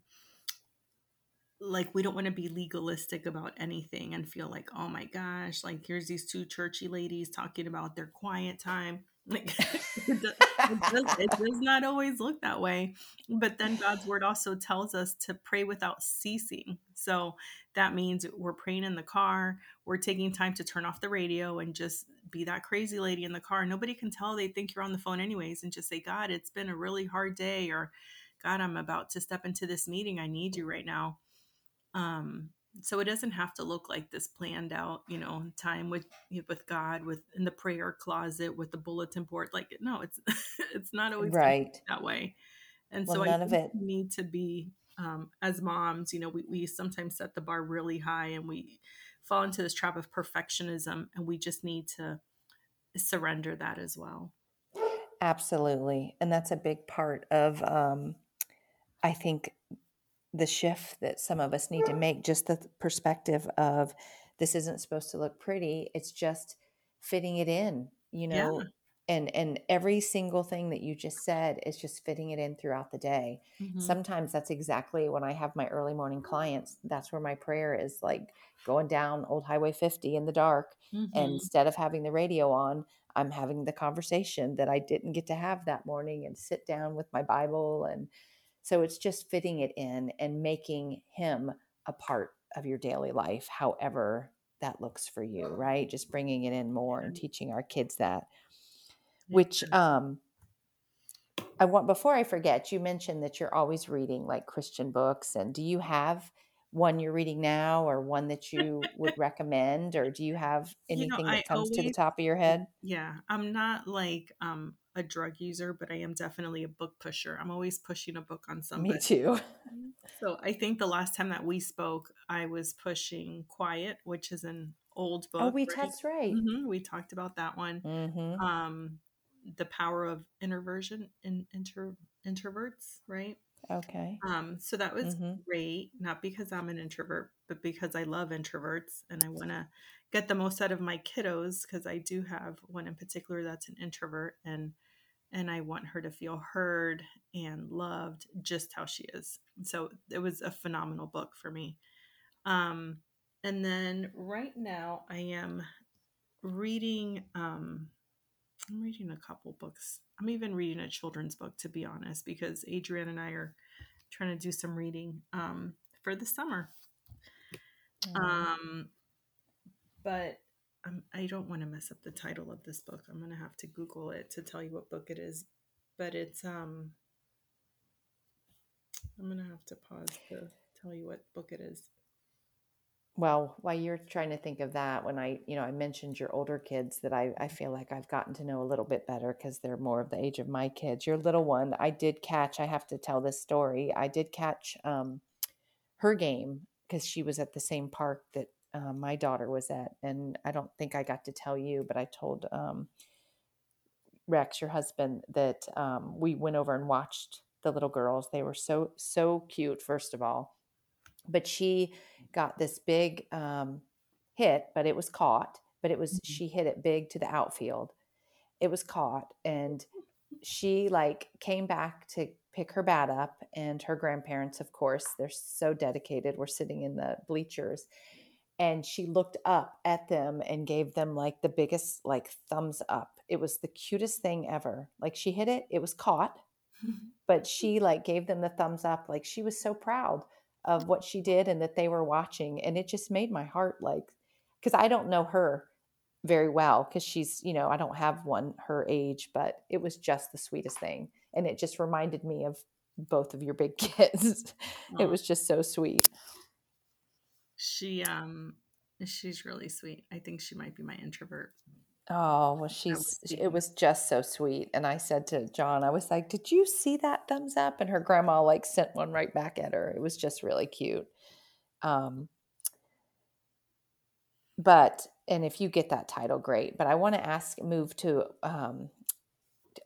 Speaker 2: like we don't want to be legalistic about anything and feel like oh my gosh like here's these two churchy ladies talking about their quiet time like it, does, it, does, it does not always look that way. But then God's word also tells us to pray without ceasing. So that means we're praying in the car, we're taking time to turn off the radio and just be that crazy lady in the car. Nobody can tell they think you're on the phone anyways and just say, God, it's been a really hard day or God, I'm about to step into this meeting. I need you right now. Um, so it doesn't have to look like this planned out you know time with with god with in the prayer closet with the bulletin board like no it's it's not always right. that way. And well, so none I of it. need to be um, as moms you know we, we sometimes set the bar really high and we fall into this trap of perfectionism and we just need to surrender that as well.
Speaker 1: Absolutely. And that's a big part of um, i think the shift that some of us need to make just the perspective of this isn't supposed to look pretty it's just fitting it in you know yeah. and and every single thing that you just said is just fitting it in throughout the day mm-hmm. sometimes that's exactly when i have my early morning clients that's where my prayer is like going down old highway 50 in the dark mm-hmm. and instead of having the radio on i'm having the conversation that i didn't get to have that morning and sit down with my bible and so it's just fitting it in and making him a part of your daily life, however that looks for you, right? Just bringing it in more and teaching our kids that. Which um I want before I forget, you mentioned that you're always reading like Christian books and do you have one you're reading now or one that you would recommend or do you have anything you know, that comes always, to the top of your head?
Speaker 2: Yeah, I'm not like um a drug user, but I am definitely a book pusher. I'm always pushing a book on somebody.
Speaker 1: Me too.
Speaker 2: So I think the last time that we spoke, I was pushing Quiet, which is an old oh, book.
Speaker 1: Oh, we right? that's right.
Speaker 2: Mm-hmm. We talked about that one. Mm-hmm. Um, the power of introversion in inter- introverts, right?
Speaker 1: Okay.
Speaker 2: Um, so that was mm-hmm. great, not because I'm an introvert, but because I love introverts and I want to get the most out of my kiddos because I do have one in particular that's an introvert and and I want her to feel heard and loved just how she is. So it was a phenomenal book for me. Um, and then right now I am reading um, I'm reading a couple books. I'm even reading a children's book to be honest, because Adrienne and I are trying to do some reading um, for the summer. Mm. Um, but I'm, I do not want to mess up the title of this book. I'm gonna have to Google it to tell you what book it is. But it's um, I'm gonna have to pause to tell you what book it is
Speaker 1: well while you're trying to think of that when i you know i mentioned your older kids that i, I feel like i've gotten to know a little bit better because they're more of the age of my kids your little one i did catch i have to tell this story i did catch um, her game because she was at the same park that uh, my daughter was at and i don't think i got to tell you but i told um, rex your husband that um, we went over and watched the little girls they were so so cute first of all but she got this big um, hit, but it was caught. But it was mm-hmm. she hit it big to the outfield. It was caught, and she like came back to pick her bat up, and her grandparents, of course, they're so dedicated. Were sitting in the bleachers, and she looked up at them and gave them like the biggest like thumbs up. It was the cutest thing ever. Like she hit it, it was caught, but she like gave them the thumbs up. Like she was so proud of what she did and that they were watching and it just made my heart like because i don't know her very well because she's you know i don't have one her age but it was just the sweetest thing and it just reminded me of both of your big kids it was just so sweet
Speaker 2: she um she's really sweet. I think she might be my introvert.
Speaker 1: Oh, well, she's, it was just so sweet. And I said to John, I was like, Did you see that thumbs up? And her grandma like sent one right back at her. It was just really cute. Um, but, and if you get that title, great. But I want to ask, move to um,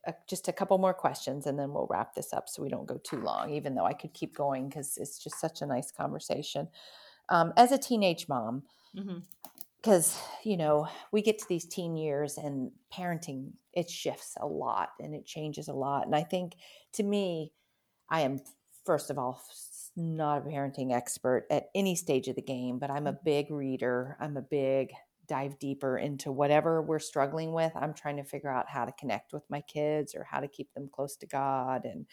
Speaker 1: a, just a couple more questions and then we'll wrap this up so we don't go too long, even though I could keep going because it's just such a nice conversation. Um, as a teenage mom, because mm-hmm. you know we get to these teen years and parenting it shifts a lot and it changes a lot and i think to me i am first of all not a parenting expert at any stage of the game but i'm a mm-hmm. big reader i'm a big dive deeper into whatever we're struggling with. I'm trying to figure out how to connect with my kids or how to keep them close to God. And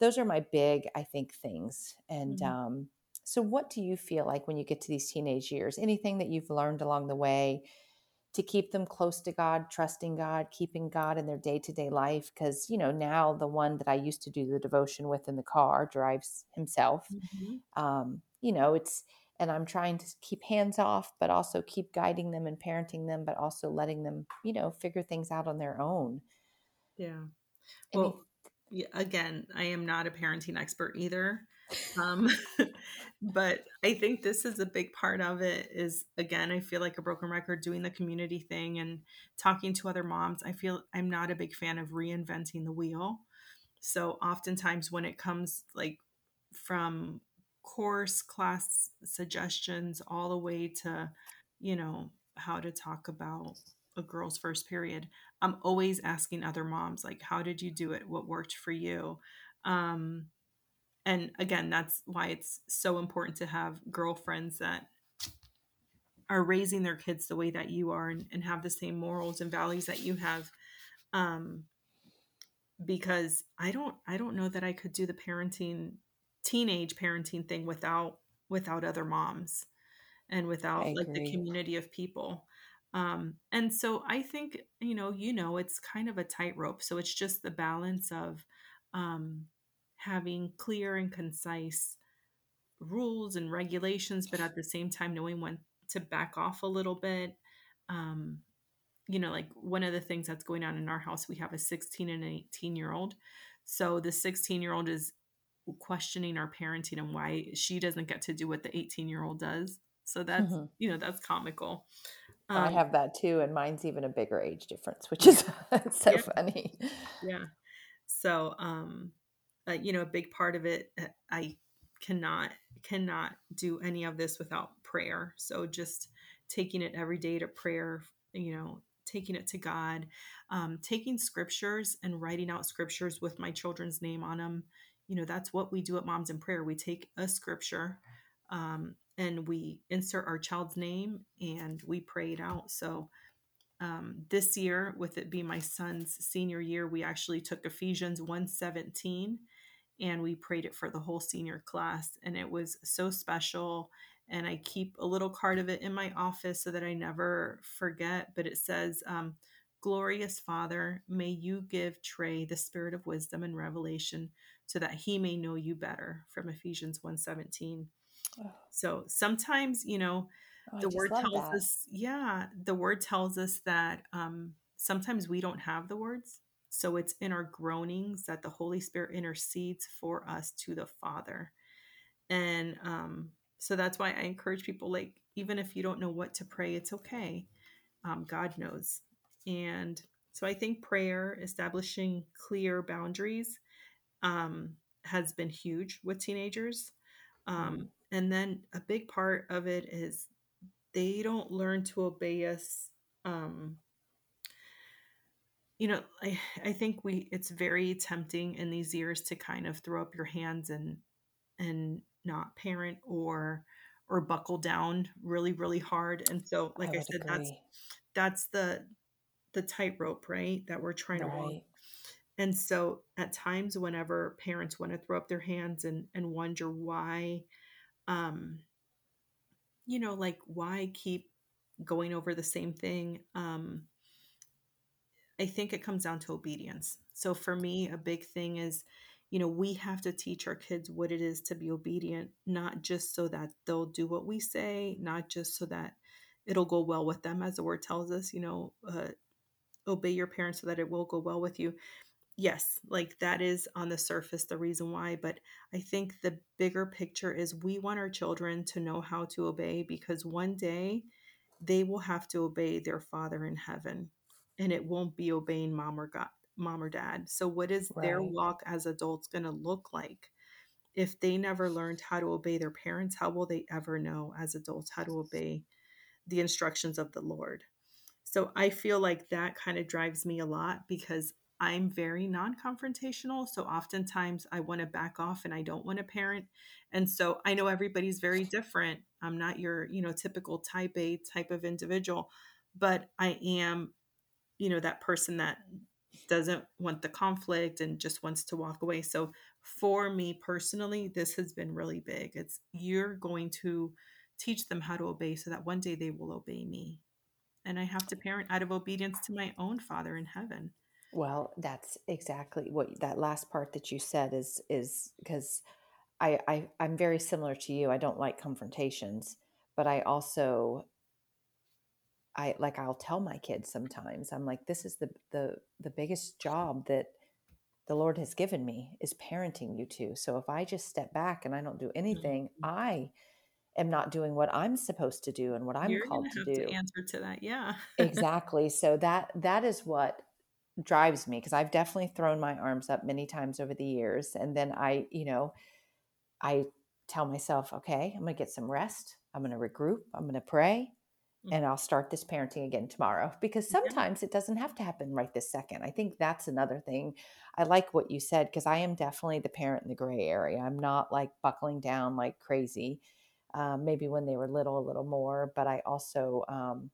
Speaker 1: those are my big, I think, things. And mm-hmm. um, so, what do you feel like when you get to these teenage years? Anything that you've learned along the way to keep them close to God, trusting God, keeping God in their day to day life? Because, you know, now the one that I used to do the devotion with in the car drives himself. Mm-hmm. Um, you know, it's, and I'm trying to keep hands off, but also keep guiding them and parenting them, but also letting them, you know, figure things out on their own.
Speaker 2: Yeah. Well, yeah, again, I am not a parenting expert either. Um, but I think this is a big part of it is again, I feel like a broken record doing the community thing and talking to other moms. I feel I'm not a big fan of reinventing the wheel. So oftentimes when it comes like from course class suggestions all the way to you know how to talk about a girl's first period. I'm always asking other moms like how did you do it? What worked for you? Um and again that's why it's so important to have girlfriends that are raising their kids the way that you are and, and have the same morals and values that you have. Um because i don't i don't know that i could do the parenting teenage parenting thing without without other moms and without like the community of people. Um and so i think you know you know it's kind of a tightrope. So it's just the balance of um having clear and concise rules and regulations but at the same time knowing when to back off a little bit. Um you know like one of the things that's going on in our house we have a 16 and an 18 year old. So the 16 year old is questioning our parenting and why she doesn't get to do what the 18 year old does. So that's, mm-hmm. you know, that's comical.
Speaker 1: Um, I have that too. And mine's even a bigger age difference, which is so yeah. funny.
Speaker 2: Yeah. So, um, uh, you know, a big part of it, uh, I cannot, cannot do any of this without prayer. So just taking it every day to prayer, you know, taking it to God, um, taking scriptures and writing out scriptures with my children's name on them you know that's what we do at moms in prayer. We take a scripture um, and we insert our child's name and we pray it out. So um, this year with it being my son's senior year we actually took ephesians 117 and we prayed it for the whole senior class and it was so special and i keep a little card of it in my office so that i never forget but it says um, glorious father may you give trey the spirit of wisdom and revelation so that he may know you better from Ephesians 1:17. Oh. So sometimes, you know, oh, the word tells that. us, yeah, the word tells us that um, sometimes we don't have the words. So it's in our groanings that the Holy Spirit intercedes for us to the Father. And um, so that's why I encourage people like, even if you don't know what to pray, it's okay. Um, God knows. And so I think prayer, establishing clear boundaries, um, has been huge with teenagers. Um, mm-hmm. and then a big part of it is they don't learn to obey us. Um, you know, I, I think we it's very tempting in these years to kind of throw up your hands and and not parent or or buckle down really really hard and so like i, I said agree. that's that's the the tightrope right that we're trying right. to walk and so at times whenever parents want to throw up their hands and, and wonder why, um, you know, like why keep going over the same thing? Um, I think it comes down to obedience. So for me, a big thing is, you know, we have to teach our kids what it is to be obedient, not just so that they'll do what we say, not just so that it'll go well with them, as the word tells us, you know, uh, obey your parents so that it will go well with you. Yes, like that is on the surface the reason why. But I think the bigger picture is we want our children to know how to obey because one day they will have to obey their father in heaven and it won't be obeying mom or God, mom or dad. So what is right. their walk as adults going to look like? If they never learned how to obey their parents, how will they ever know as adults how to obey the instructions of the Lord? So I feel like that kind of drives me a lot because I'm very non confrontational. So oftentimes I want to back off and I don't want to parent. And so I know everybody's very different. I'm not your, you know, typical type A type of individual, but I am, you know, that person that doesn't want the conflict and just wants to walk away. So for me personally, this has been really big. It's you're going to teach them how to obey so that one day they will obey me. And I have to parent out of obedience to my own Father in heaven.
Speaker 1: Well, that's exactly what that last part that you said is is because I, I I'm very similar to you. I don't like confrontations, but I also I like I'll tell my kids sometimes. I'm like this is the the the biggest job that the Lord has given me is parenting you two. So if I just step back and I don't do anything, mm-hmm. I am not doing what I'm supposed to do and what I'm
Speaker 2: You're
Speaker 1: called to do.
Speaker 2: To answer to that, yeah.
Speaker 1: exactly. So that that is what drives me because I've definitely thrown my arms up many times over the years. And then I, you know, I tell myself, okay, I'm going to get some rest. I'm going to regroup. I'm going to pray mm-hmm. and I'll start this parenting again tomorrow because sometimes yeah. it doesn't have to happen right this second. I think that's another thing. I like what you said because I am definitely the parent in the gray area. I'm not like buckling down like crazy. Um, maybe when they were little, a little more, but I also um,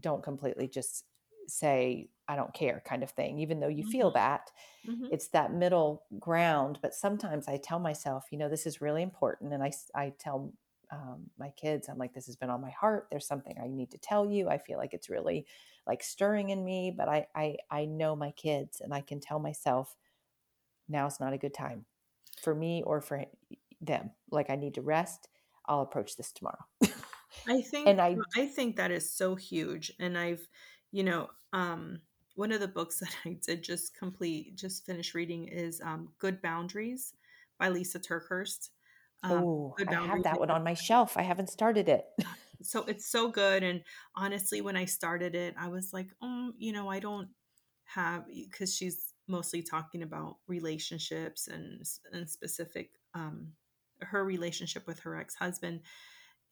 Speaker 1: don't completely just say I don't care kind of thing, even though you mm-hmm. feel that. Mm-hmm. It's that middle ground. But sometimes I tell myself, you know, this is really important. And I, I tell um, my kids, I'm like, this has been on my heart. There's something I need to tell you. I feel like it's really like stirring in me, but I, I, I know my kids and I can tell myself now's not a good time for me or for them. Like I need to rest. I'll approach this tomorrow.
Speaker 2: I think, and I, I think that is so huge. And I've, you know, um, one of the books that I did just complete, just finish reading is um, Good Boundaries by Lysa TerKeurst.
Speaker 1: Um, oh, I have that one on my shelf. I haven't started it.
Speaker 2: so it's so good. And honestly, when I started it, I was like, oh, you know, I don't have, because she's mostly talking about relationships and, and specific, um, her relationship with her ex husband.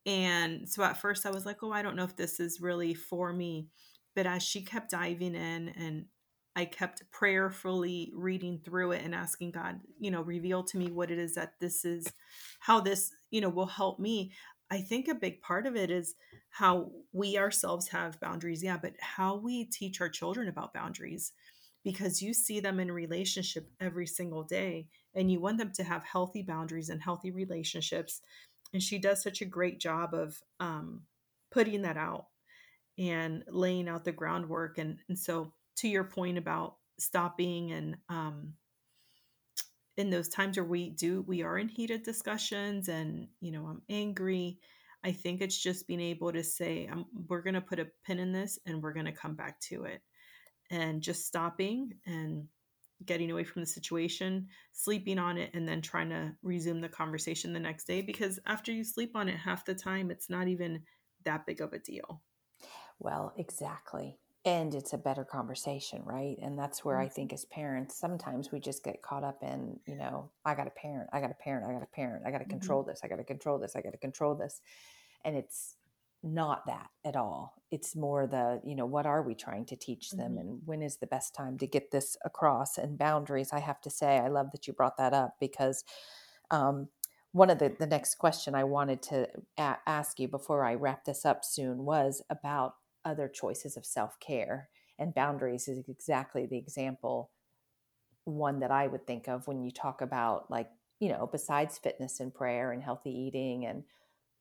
Speaker 2: And so at first I was like, oh, I don't know if this is really for me. But as she kept diving in and I kept prayerfully reading through it and asking God, you know, reveal to me what it is that this is, how this, you know, will help me. I think a big part of it is how we ourselves have boundaries. Yeah, but how we teach our children about boundaries because you see them in relationship every single day and you want them to have healthy boundaries and healthy relationships. And she does such a great job of um, putting that out and laying out the groundwork. And, and so, to your point about stopping and um, in those times where we do, we are in heated discussions and, you know, I'm angry. I think it's just being able to say, we're going to put a pin in this and we're going to come back to it. And just stopping and getting away from the situation, sleeping on it, and then trying to resume the conversation the next day. Because after you sleep on it, half the time, it's not even that big of a deal.
Speaker 1: Well, exactly. And it's a better conversation, right? And that's where I mm-hmm. think as parents, sometimes we just get caught up in, you know, I got a parent, I got a parent, I got a parent, I got to mm-hmm. control this, I got to control this, I got to control this. And it's not that at all. It's more the, you know, what are we trying to teach them mm-hmm. and when is the best time to get this across and boundaries. I have to say, I love that you brought that up because um, one of the, the next question I wanted to a- ask you before I wrap this up soon was about other choices of self care. And boundaries is exactly the example one that I would think of when you talk about, like, you know, besides fitness and prayer and healthy eating and,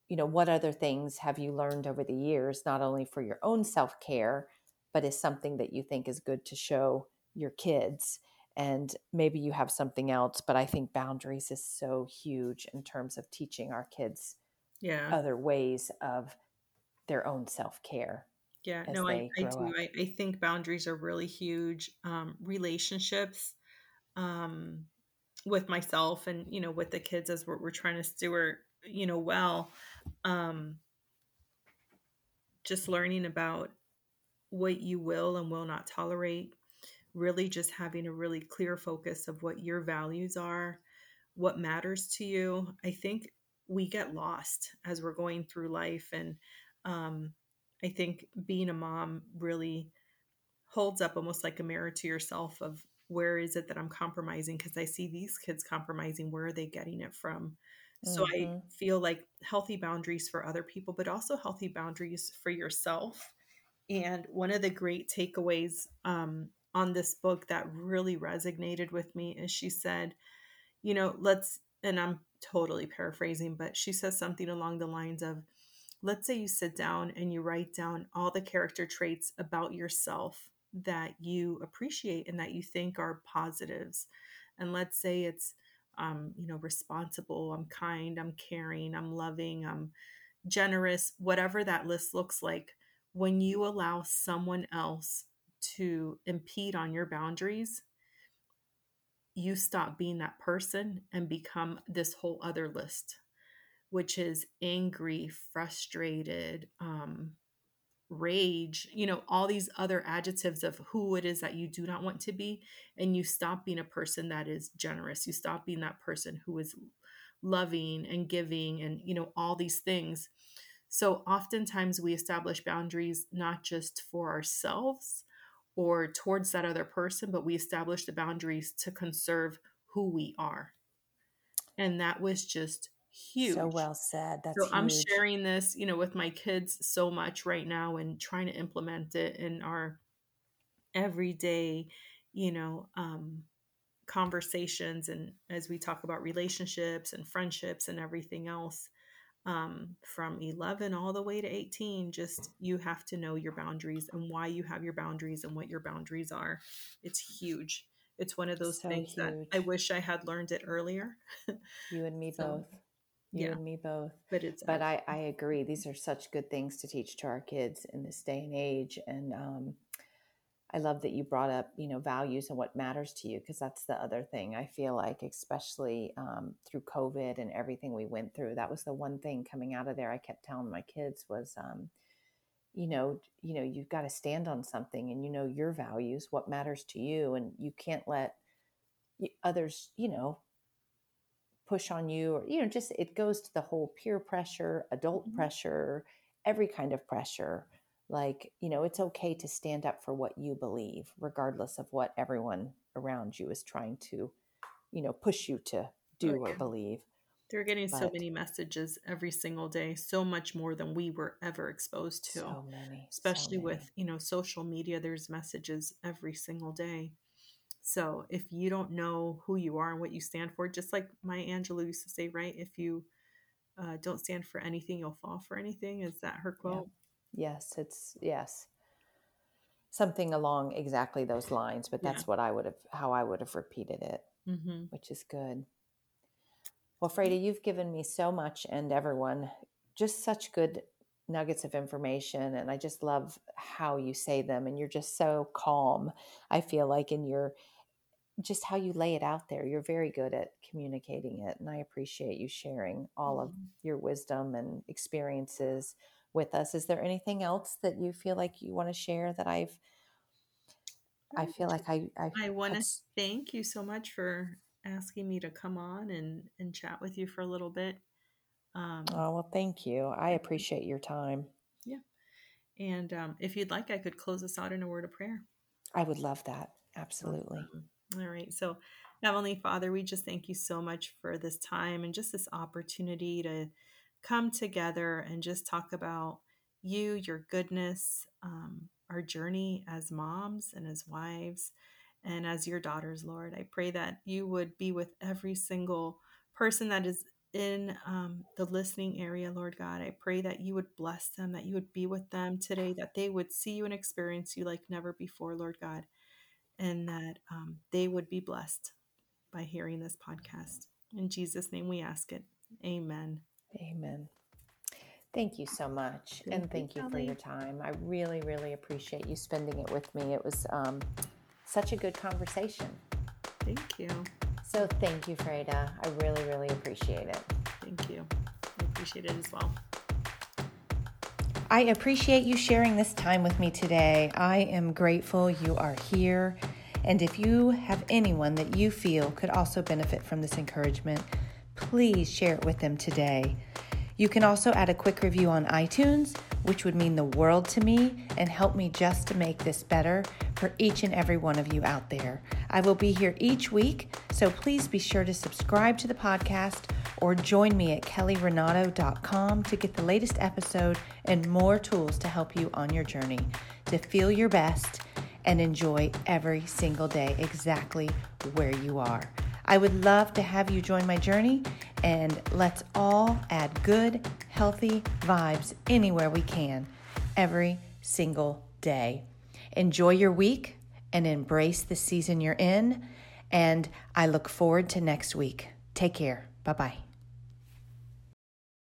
Speaker 1: you know, what other things have you learned over the years, not only for your own self care, but is something that you think is good to show your kids? And maybe you have something else, but I think boundaries is so huge in terms of teaching our kids
Speaker 2: yeah.
Speaker 1: other ways of their own self-care
Speaker 2: yeah no i, I do I, I, think boundaries are really huge um, relationships um, with myself and you know with the kids as we're, we're trying to steward you know well um, just learning about what you will and will not tolerate really just having a really clear focus of what your values are what matters to you i think we get lost as we're going through life and um, i think being a mom really holds up almost like a mirror to yourself of where is it that i'm compromising because i see these kids compromising where are they getting it from so mm-hmm. i feel like healthy boundaries for other people but also healthy boundaries for yourself and one of the great takeaways um, on this book that really resonated with me is she said you know let's and i'm totally paraphrasing but she says something along the lines of let's say you sit down and you write down all the character traits about yourself that you appreciate and that you think are positives. And let's say it's um, you know responsible i'm kind i'm caring i'm loving i'm generous whatever that list looks like when you allow someone else to impede on your boundaries you stop being that person and become this whole other list which is angry frustrated um, rage, you know, all these other adjectives of who it is that you do not want to be. And you stop being a person that is generous. You stop being that person who is loving and giving and, you know, all these things. So oftentimes we establish boundaries not just for ourselves or towards that other person, but we establish the boundaries to conserve who we are. And that was just huge.
Speaker 1: So well said. That's
Speaker 2: so huge. I'm sharing this, you know, with my kids so much right now and trying to implement it in our everyday, you know, um, conversations and as we talk about relationships and friendships and everything else um, from 11 all the way to 18 just you have to know your boundaries and why you have your boundaries and what your boundaries are it's huge it's one of those so things huge. that i wish i had learned it earlier
Speaker 1: you and me so, both you yeah. and me both but it's but I, I agree these are such good things to teach to our kids in this day and age and um, i love that you brought up you know values and what matters to you because that's the other thing i feel like especially um, through covid and everything we went through that was the one thing coming out of there i kept telling my kids was um, you know you know you've got to stand on something and you know your values what matters to you and you can't let others you know push on you or you know just it goes to the whole peer pressure adult mm-hmm. pressure every kind of pressure like you know it's okay to stand up for what you believe regardless of what everyone around you is trying to you know push you to do okay. or believe
Speaker 2: they're getting but, so many messages every single day so much more than we were ever exposed to
Speaker 1: so many
Speaker 2: especially
Speaker 1: so
Speaker 2: with you know social media there's messages every single day so if you don't know who you are and what you stand for, just like Maya Angelou used to say, right? If you uh, don't stand for anything, you'll fall for anything. Is that her quote?
Speaker 1: Yeah. Yes, it's yes. Something along exactly those lines, but that's yeah. what I would have, how I would have repeated it, mm-hmm. which is good. Well, Freyda, you've given me so much and everyone just such good nuggets of information. And I just love how you say them. And you're just so calm, I feel like, in your just how you lay it out there. You're very good at communicating it. And I appreciate you sharing all mm-hmm. of your wisdom and experiences with us. Is there anything else that you feel like you want to share that I've I feel like I
Speaker 2: I, I want to thank you so much for asking me to come on and and chat with you for a little bit.
Speaker 1: Um, oh well, thank you. I appreciate your time.
Speaker 2: Yeah, and um, if you'd like, I could close us out in a word of prayer.
Speaker 1: I would love that. Absolutely.
Speaker 2: Awesome. All right. So, Heavenly Father, we just thank you so much for this time and just this opportunity to come together and just talk about you, your goodness, um, our journey as moms and as wives and as your daughters, Lord. I pray that you would be with every single person that is in um, the listening area, Lord God. I pray that you would bless them, that you would be with them today, that they would see you and experience you like never before, Lord God and that um, they would be blessed by hearing this podcast. In Jesus' name we ask it. Amen.
Speaker 1: Amen. Thank you so much. Thank and thank you, you for your time. I really, really appreciate you spending it with me. It was um, such a good conversation.
Speaker 2: Thank you.
Speaker 1: So thank you, Freyda. I really, really appreciate it.
Speaker 2: Thank you. I appreciate it as well.
Speaker 1: I appreciate you sharing this time with me today. I am grateful you are here. And if you have anyone that you feel could also benefit from this encouragement, please share it with them today. You can also add a quick review on iTunes, which would mean the world to me and help me just to make this better for each and every one of you out there. I will be here each week, so please be sure to subscribe to the podcast or join me at kellyrenato.com to get the latest episode and more tools to help you on your journey to feel your best and enjoy every single day exactly where you are. I would love to have you join my journey and let's all add good, healthy vibes anywhere we can every single day. Enjoy your week and embrace the season you're in. And I look forward to next week. Take care. Bye bye.